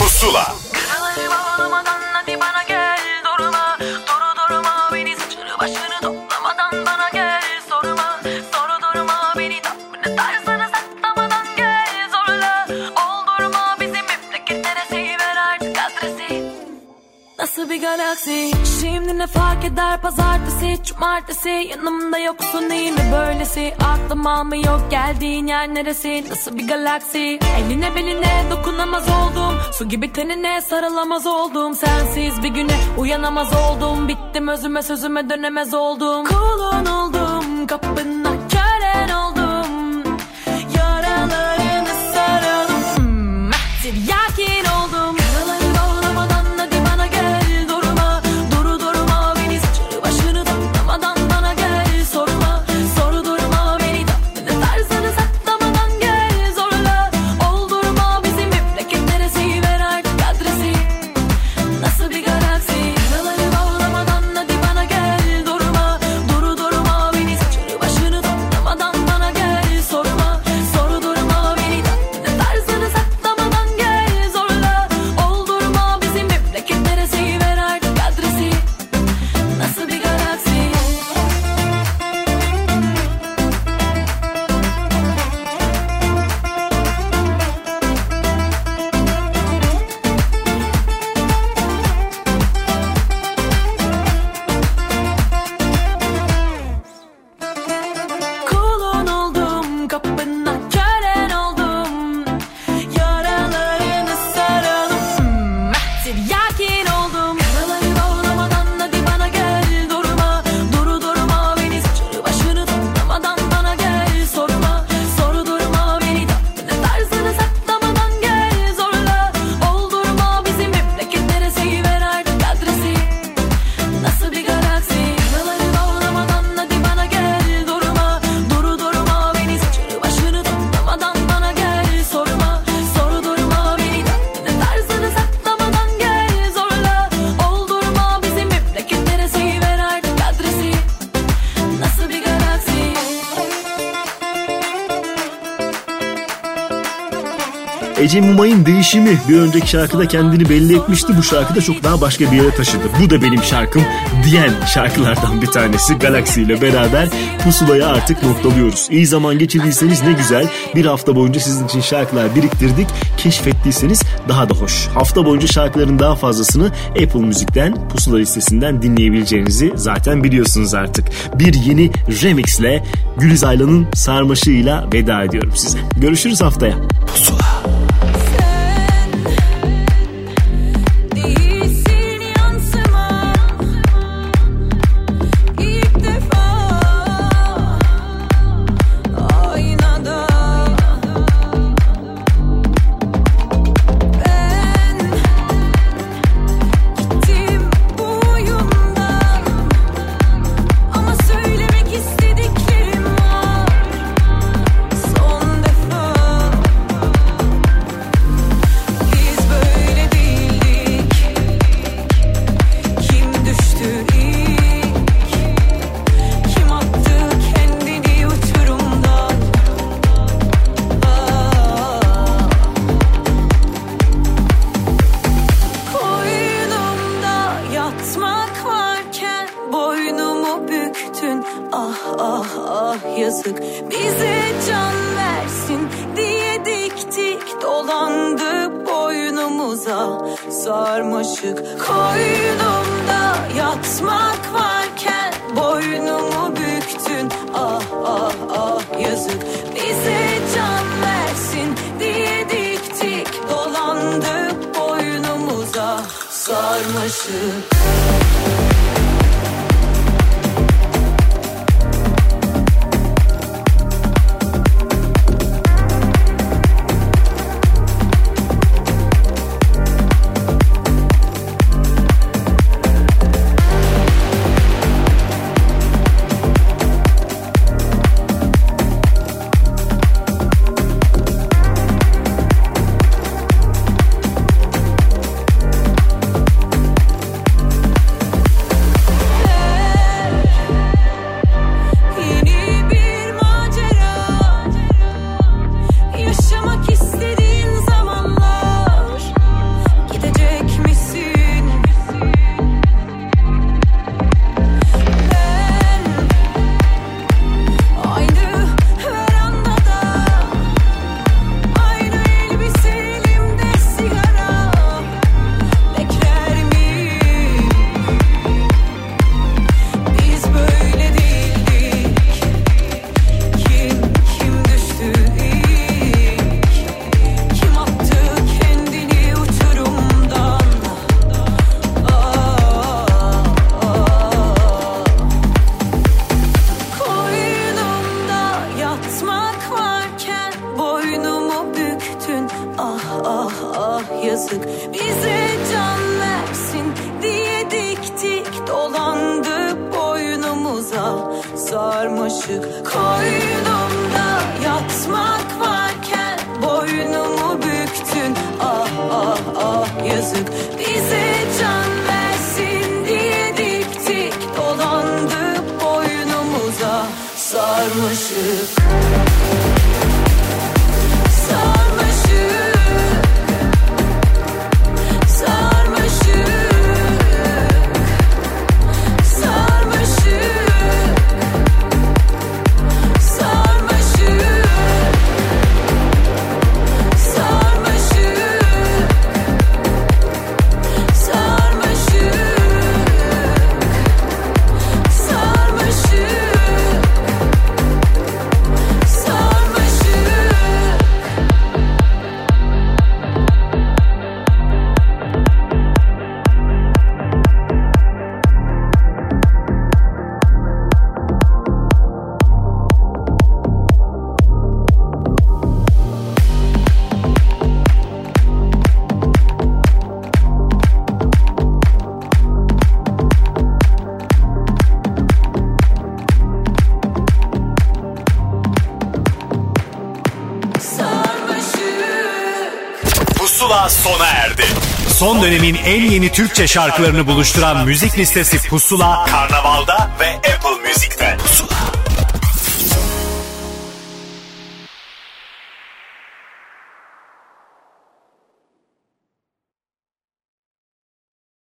Cumartesi Yanımda yoksun değil mi böylesi? Aklım almıyor geldiğin yer neresi? Nasıl bir galaksi? Eline beline dokunamaz oldum. Su gibi tenine sarılamaz oldum. Sensiz bir güne uyanamaz oldum. Bittim özüme sözüme dönemez oldum. Kulun oldum kapına Ece Mumay'ın değişimi bir önceki şarkıda kendini belli etmişti. Bu şarkıda çok daha başka bir yere taşıdı. Bu da benim şarkım diyen şarkılardan bir tanesi. Galaxy ile beraber pusulaya artık noktalıyoruz. İyi zaman geçirdiyseniz ne güzel. Bir hafta boyunca sizin için şarkılar biriktirdik. Keşfettiyseniz daha da hoş. Hafta boyunca şarkıların daha fazlasını Apple Müzik'ten, pusula listesinden dinleyebileceğinizi zaten biliyorsunuz artık. Bir yeni remixle Güliz Aylan'ın sarmaşığıyla veda ediyorum size. Görüşürüz haftaya. Pusula. Koynumda yatmak varken Boynumu büktün. Ah ah ah yazık. Bize can versin diye diktik. Dolandı boynumuza. Sarmaşık sona erdi. Son dönemin en yeni Türkçe şarkılarını buluşturan müzik listesi Pusula, Karnaval'da ve Apple.